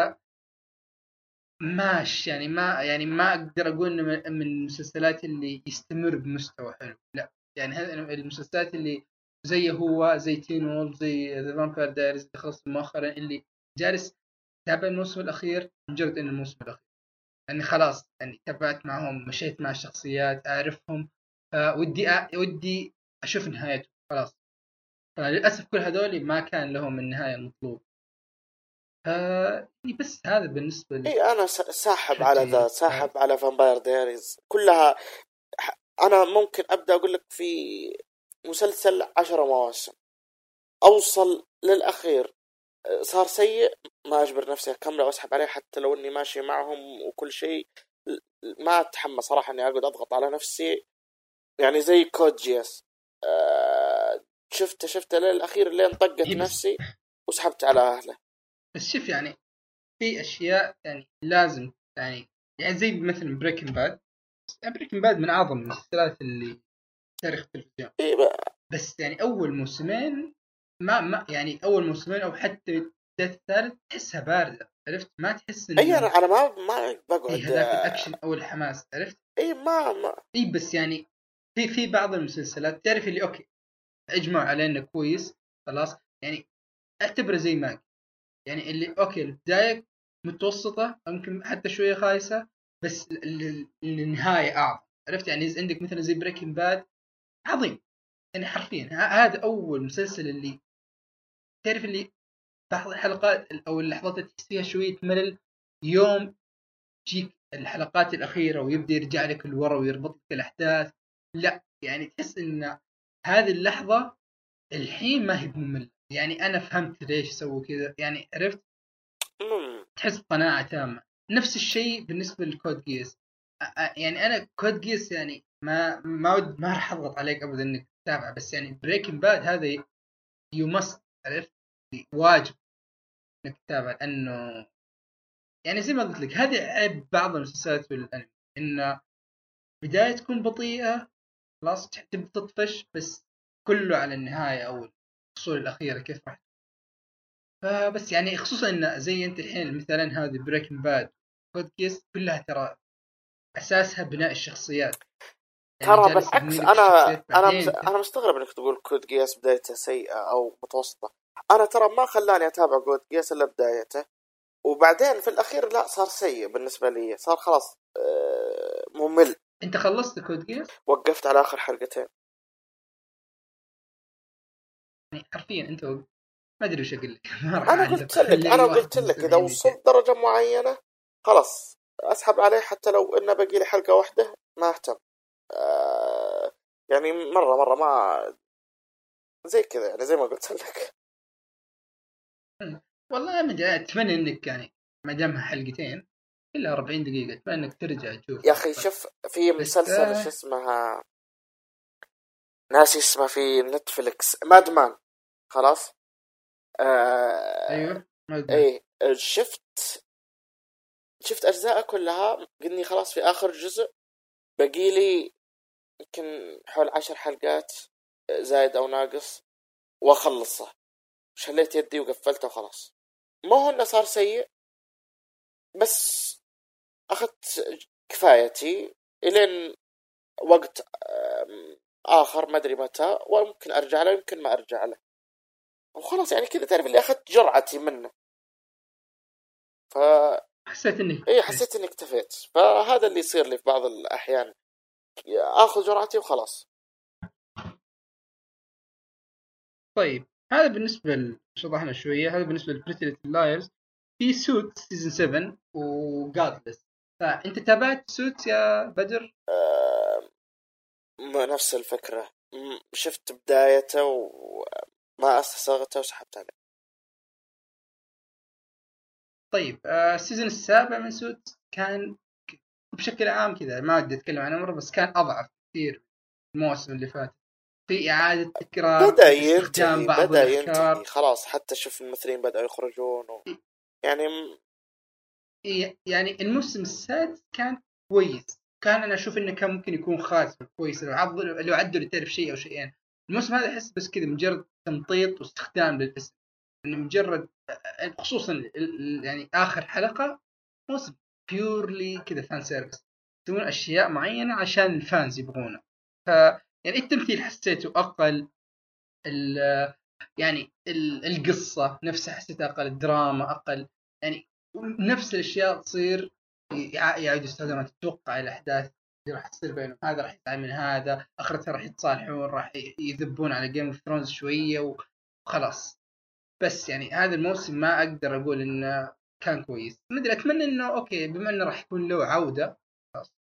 ماش يعني ما يعني ما أقدر أقول إنه من المسلسلات اللي يستمر بمستوى حلو لا. يعني المسلسلات اللي زي هو زي Teen Wolf زي The Vampire Diaries اللي خلص مؤخرا اللي جالس تابع الموسم الأخير مجرد إنه الموسم الأخير. أني خلاص يعني تابعت معهم مشيت مع الشخصيات أعرفهم فودي أ... ودي أشوف نهايته خلاص. فللاسف كل هذول ما كان لهم النهاية المطلوبة. ف يعني بس هذا بالنسبة لي إي أنا ساحب على. ذا ساحب على فامباير دايريز كلها أنا ممكن أبدأ أقول لك في مسلسل عشرة مواسم. أوصل للأخير. صار سيء ما أجبر نفسي أكمله وأسحب عليه حتى لو إني ماشي معهم وكل شيء. ما أتحمس صراحة إني أقعد أضغط على نفسي. يعني زي Code Geass. آه، شفته شفته للاخير لين طقت نفسي وسحبت على أهله. بس شوف يعني في أشياء يعني لازم يعني يعني زي مثلا Breaking Bad Breaking Bad من أعظم المسلسلات اللي تاريخ التلفزيون. إيه بقى، بس يعني أول موسمين ما ما يعني أول موسمين أو حتى الثالث تحسها باردة عرفت؟ ما تحس إنه أي أنا أنا ما ما بقعد هذاك الأكشن أو الحماس عرفت؟ أي ما, ما. إي بس يعني في في بعض المسلسلات تعرف اللي okay إجمعوا عليه انه كويس خلاص؟ يعني أعتبره زي ماك يعني اللي okay البداية متوسطة ممكن حتى شوية خايسة بس ال- ال- النهاية أعظم عرفت؟ يعني عندك مثلا زي Breaking Bad عظيم. يعني حرفيا هذا أول مسلسل اللي تعرف اللي بعض الحلقات أو اللحظات اللي تحس فيها شوية ملل يوم تجيك الحلقات الأخيرة ويبدأ يرجع لك لورا ويربط لك الأحداث. لا يعني تحس إن هذه اللحظة الحين ما هي ممله يعني أنا فهمت ليش سووا كذا. يعني عرفت. تحس بقناعة تامة. نفس الشيء بالنسبة ل Code Geass يعني أنا Code Geass يعني ما ما ما راح أضغط عليك ابدا إنك تتابعه بس يعني Breaking Bad هذا you must عرفت؟ واجب إنك تتابع لأنه يعني زي ما قلت لك هذه عيب بعض المسلسلات في الأنمي انه بداية تكون بطيئة خلاص تبدا تطفش بس كله على النهاية أو الفصول الأخيرة كيف راح فبس يعني خصوصا إن زي أنت الحين مثلا هذه Breaking Bad Code Geass كلها ترى أساسها بناء الشخصيات. ترى جالس بالعكس أنا أنا أنا مستغرب إنك تقول Code Geass بدايته سيئة أو متوسطة. أنا ترى ما خلاني أتابع Code Geass إلا بدايته. وبعدين في الأخير لا صار سيء بالنسبة لي. صار خلاص آه، ممل. أنت خلصت كود جيس وقفت على آخر حلقتين. يعني حرفيا أنت ما أدري وش أقول لك. [LAUGHS] أنا. قلت لك أنا قلت لك إذا وصلت درجة معينة خلاص أسحب عليه حتى لو إنه باقي لي حلقة واحدة ما أهتم. آه، يعني مرة مرة ما زي كذا يعني زي ما قلت لك. والله ما ادري أتمنى إنك يعني ما دامها حلقتين إلا 40 دقيقة. أتمنى إنك ترجع تشوف يا أخي شوف في مسلسل آه. شو اسمها؟ ناسي اسمه في نتفلكس ماد مان. خلاص؟ آه أيوه. اي شفت شفت اجزاء كلها. قلني خلاص في آخر جزء باقي لي يمكن حول عشر حلقات زايد أو ناقص واخلصه شليت يدي وقفلته وخلاص. ما هو إنه صار سيء بس أخذت كفايتي إلين وقت آخر ما أدري متى وممكن أرجع له يمكن ما أرجع له. وخلاص يعني كذا تعرف اللي أخذت جرعتي منه. ف حسيت إنك اي حسيت إني اكتفيت. فهذا اللي يصير لي في بعض الأحيان. آخذ جرعتي وخلاص. طيب هذا بالنسبة ل- شطحنا شوية هذا بالنسبة ل Pretty Liars في Suits season 7 و Godless فأنت تابعت Suits يا بدر؟ آم، نفس الفكرة. م- شفت بدايته وما أستساغته وسحبت عليه. طيب آه، ال season السابع من Suits كان بشكل عام كذا ما ودي أتكلم عنه مرة بس كان أضعف كثير الموسم اللي فات. في إعادة تكرار استخدام ينتهي. الأفكار. ينتهي خلاص حتى شوف الممثلين بدأوا يخرجون و... يعني م- يعني الموسم السادس كان كويس. كان أنا أشوف إنه كان ممكن يكون خاتم كويس لو عضل لو عدلوا تعرف شيء أو شيئين. الموسم هذا أحس بس كذا مجرد تمطيط واستخدام للاسم إنه مجرد خصوصا يعني آخر حلقة موسم purely كذا fan service يسوون أشياء معينة عشان ال fans يبغونها ف يعني التمثيل حسيته أقل ال يعني ال- القصة نفسها حسيتها أقل الدراما أقل. يعني نفس الأشياء تصير يع- يعيدوا استخدامها تتوقع الاحداث اللي راح تصير بينهم هذا راح يزعل من هذا. آخرتها راح يتصالحون راح يذبون على Game of Thrones شوية خلاص. بس يعني هذا الموسم ما أقدر أقول إنه كان كويس. ما أدري أتمنى إنه okay بما إنه راح يكون له عودة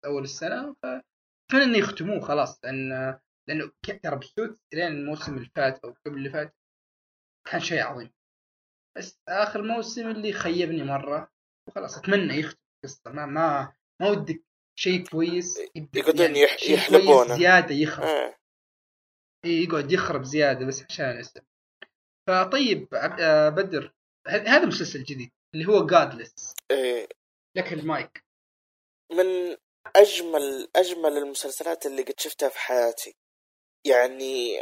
أول السنة اتمنى إنه يختموه خلاص لأن لأنه ترى ب Suits لين الموسم اللي فات أو قبل اللي فات كان شيء عظيم. بس آخر موسم اللي خيبني مرة وخلاص أتمنى يختم القصة ما ما ما ودك شيء كويس يقعدون يعني يحلبونه. زيادة يخرب. آه. يقعد يخرب زيادة بس عشان الاسم فطيب آه، بدر هذا مسلسل جديد. اللي هو جادلس إيه. لك المايك. من أجمل أجمل المسلسلات اللي قد شفتها في حياتي. يعني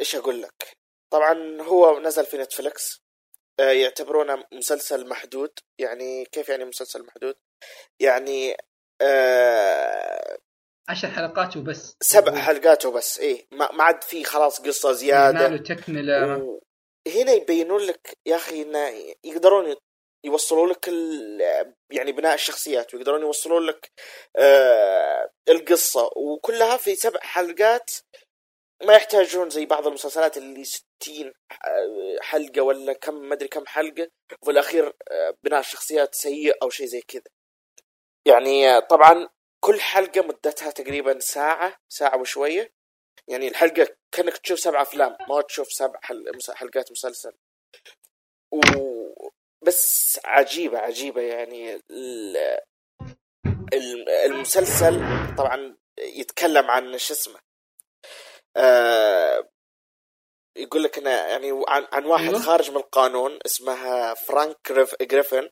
إيش أقول لك؟ طبعا هو نزل في نتفلكس آه، يعتبرونه مسلسل محدود. يعني كيف يعني مسلسل محدود؟ يعني آه عشر حلقات وبس. سبع حلقات وبس. إيه ما ما عاد في خلاص قصة ما زيادة. له تكملة هنا يبينون لك يا أخي انه يقدرون يوصلوا لك يعني بناء الشخصيات ويقدرون يوصلون لك آه القصة. وكلها في سبع حلقات ما يحتاجون زي بعض المسلسلات اللي 60 حلقة ولا كم ما أدري كم حلقة وفي الأخير آه، بناء الشخصيات سيء أو شيء زي كذا. يعني آه، طبعا كل حلقة مدتها تقريبا ساعة ساعة وشوية. يعني الحلقة كأنك تشوف سبع أفلام ما تشوف سبع حلقات مسلسل و... بس عجيبة عجيبة يعني ال... ال- المسلسل طبعا يتكلم عن شو اسمه آه... يقول لك إنه يعني عن, عن واحد أيوة. خارج من القانون اسمه فرانك جريف... جريفن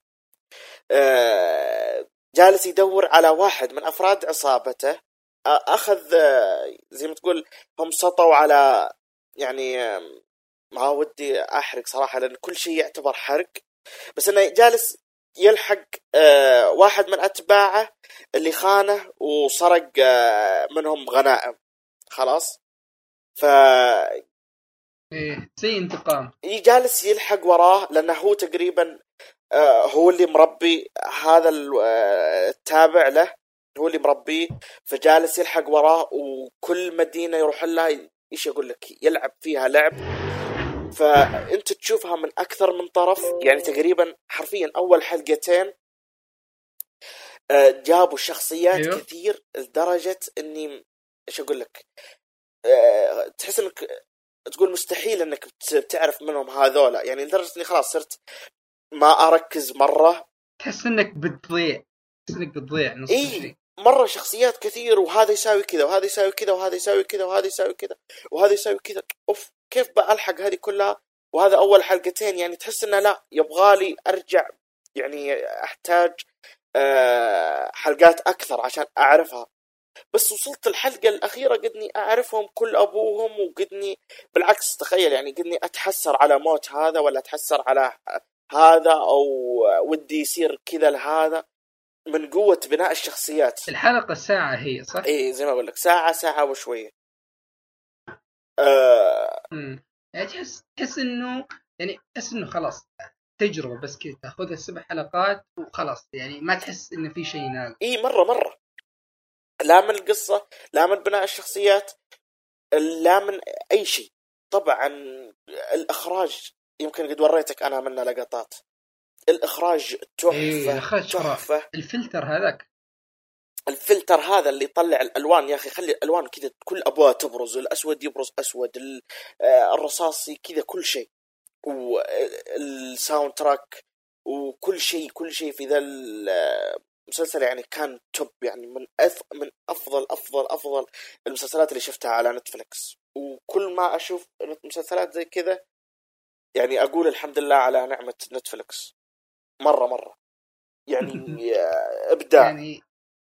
آه... جالس يدور على واحد من أفراد عصابته أخذ زي ما تقول هم سطوا على يعني ما ودي أحرق صراحة لأن كل شيء يعتبر حرق. بس إنه جالس يلحق آه، واحد من أتباعه اللي خانه وسرق آه، منهم غنائم. خلاص؟ ف إيه زي انتقام. جالس يلحق وراه لأنه هو تقريبا آه، هو اللي مربي هذا ال- التابع له. هو اللي مربيه فجالس يلحق وراه وكل مدينة يروح لها إيش أقول لك؟ يلعب فيها لعب. فأنت تشوفها من أكثر من طرف يعني تقريبا حرفيا أول حلقتين آه، جابوا شخصيات أيوه. كثير لدرجة إني إيش أقول لك؟ آه، تحس إنك تقول مستحيل إنك بت- بتعرف منهم هذولا. يعني لدرجة إني خلاص صرت ما أركز مرة. تحس إنك بتضيع تحس إنك بتضيع نص إيه. مرة شخصيات كثير وهذا يساوي كذا وهذا يساوي كذا وهذا يساوي كذا وهذا يساوي كذا وهذا يساوي كذا. أوف كيف بألحق هذه كلها؟ وهذا أول حلقتين يعني تحس إنه لا يبغالي أرجع يعني أحتاج آه، حلقات أكثر عشان أعرفها. بس وصلت الحلقة الأخيرة قدني أعرفهم كل أبوهم وقدني بالعكس تخيل يعني قدني أتحسر على موت هذا ولا أتحسر على هذا أو ودي يصير كذا لهذا. من قوة بناء الشخصيات. الحلقة ساعة هي صح؟ اي زي ما أقول لك ساعة ساعة وشوية. آه امم يعني تحس تحس إنه يعني تحس إنه خلاص تجربة بس كذا تاخذها سبع حلقات وخلاص. يعني ما تحس إنه في شيء ناقص. اي مرة مرة. لا من القصة لا من بناء الشخصيات لا من أي شيء. طبعا الأخراج يمكن قد وريتك أنا منه لقطات. الإخراج إيه، تحفه ترى. تحفة. الفلتر هذاك. الفلتر هذا اللي يطلع الألوان يا أخي خلي الألوان كذا كل ابواب تبرز الأسود يبرز أسود آه، الرصاصي كذا كل شيء. وال soundtrack وكل شيء كل شيء في ذا المسلسل يعني كان top يعني من أث من أفضل أفضل أفضل المسلسلات اللي شفتها على نتفلكس وكل ما أشوف مسلسلات زي كذا يعني أقول الحمد لله على نعمة نتفلكس مرة مرة. يعني [LAUGHS] إبداع. يعني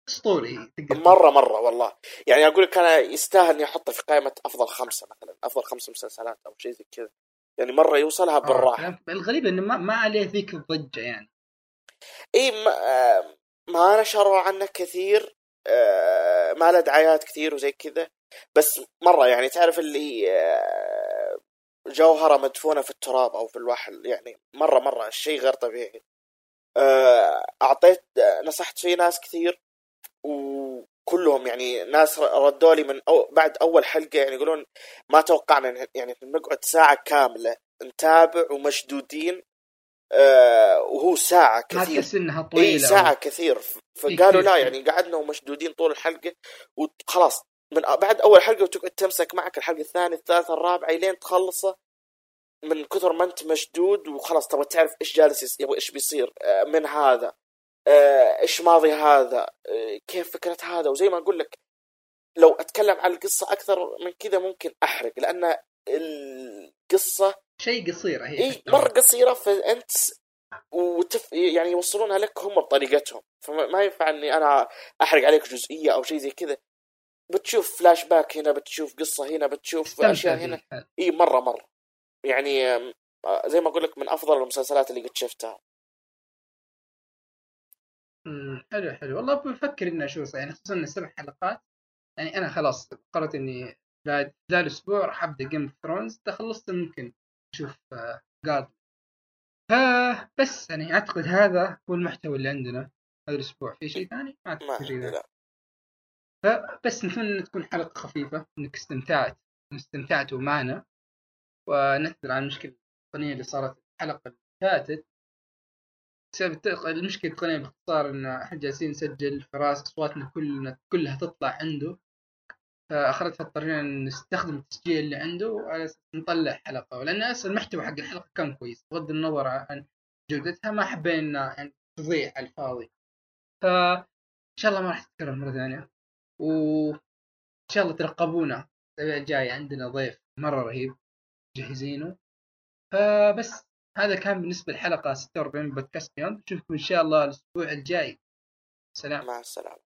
أسطوري مرة مرة والله. يعني أقول لك أنا يستاهل إني أحطه في قائمة أفضل خمسة مثلا أفضل خمس مسلسلات أو شيء زي كذا. يعني مرة يوصلها آه، بالراحة. الغريب إنه ما, ما عليه ذيك الضجة يعني. إي ما, آه، ما نشروا عنه كثير آه، ما له دعايات كثير وزي كذا. بس مرة يعني تعرف اللي جوهرة مدفونة في التراب أو في الوحل يعني مرة مرة الشيء غير طبيعي. آه، أعطيت آه، نصحت فيه ناس كثير كلهم يعني ناس ردوا لي من أو بعد أول حلقة يعني يقولون ما توقعنا يعني نقعد ساعة كاملة نتابع ومشدودين آه وهو ساعة ما كثير. تحس انها طويلة اي ساعة كثير. فقالوا لا. يعني قعدنا ومشدودين طول الحلقة وخلاص. من بعد أول حلقة وتقعد تمسك معك الحلقة الثانية الثالثة الرابعة لين تخلصه من كثر ما أنت مشدود وخلاص تبغى تعرف إيش جالس يبغى إيش بيصير آه، من هذا آه، إيش ماضي هذا آه، كيف فكرة هذا؟ وزي ما أقول لك لو أتكلم عن القصة أكثر من كذا ممكن أحرق لأن القصة شيء قصير هي إي مرة قصيرة فأنت وتف يعني يوصلونها لك هم بطريقتهم فما ما ينفع إني أنا أحرق عليك جزئية أو شيء زي كذا. بتشوف فلاش باك هنا بتشوف قصة هنا بتشوف أشياء. هنا. إي مرة مرة. يعني آه، زي ما أقول لك من أفضل المسلسلات اللي قد شفتها. حلو حلو. والله بفكر إني أشوف يعني خصوصا ان سبع حلقات. يعني أنا خلاص قررت إني بعد ذا الأسبوع راح أبدأ Game of Thrones اذا خلصت ممكن أشوف جاد فبس يعني أعتقد هذا هو المحتوى اللي عندنا هذا الأسبوع. في شيء ثاني؟ ما أعتقد لا. فبس نتمنى إن تكون حلقة خفيفة إنك استمتعت استمتعتوا معنا ونعتذر عن المشكلة التقنيه اللي صارت الحلقة اللي فاتت. بسبب التق- المشكلة التقنيه باختصار إن إحنا جالسين نسجل فراس أصواتنا كلنا كلها تطلع عنده. فاخرت فاضطرينا نستخدم التسجيل اللي عنده على نطلع حلقة. ولأن أصلا المحتوى حق الحلقة كان كويس. بغض النظر عن جودتها ما حبينا يعني تضيع على الفاضي. فإن شاء الله ما راح تتكرر مرة ثانية. وإن شاء الله ترقبونا. الأسبوع الجاي عندنا ضيف مرة رهيب جاهزينه فبس هذا كان بالنسبة للحلقة 46 من بودكاست بيوند. نشوفكم إن شاء الله الأسبوع الجاي. سلام. مع السلامة.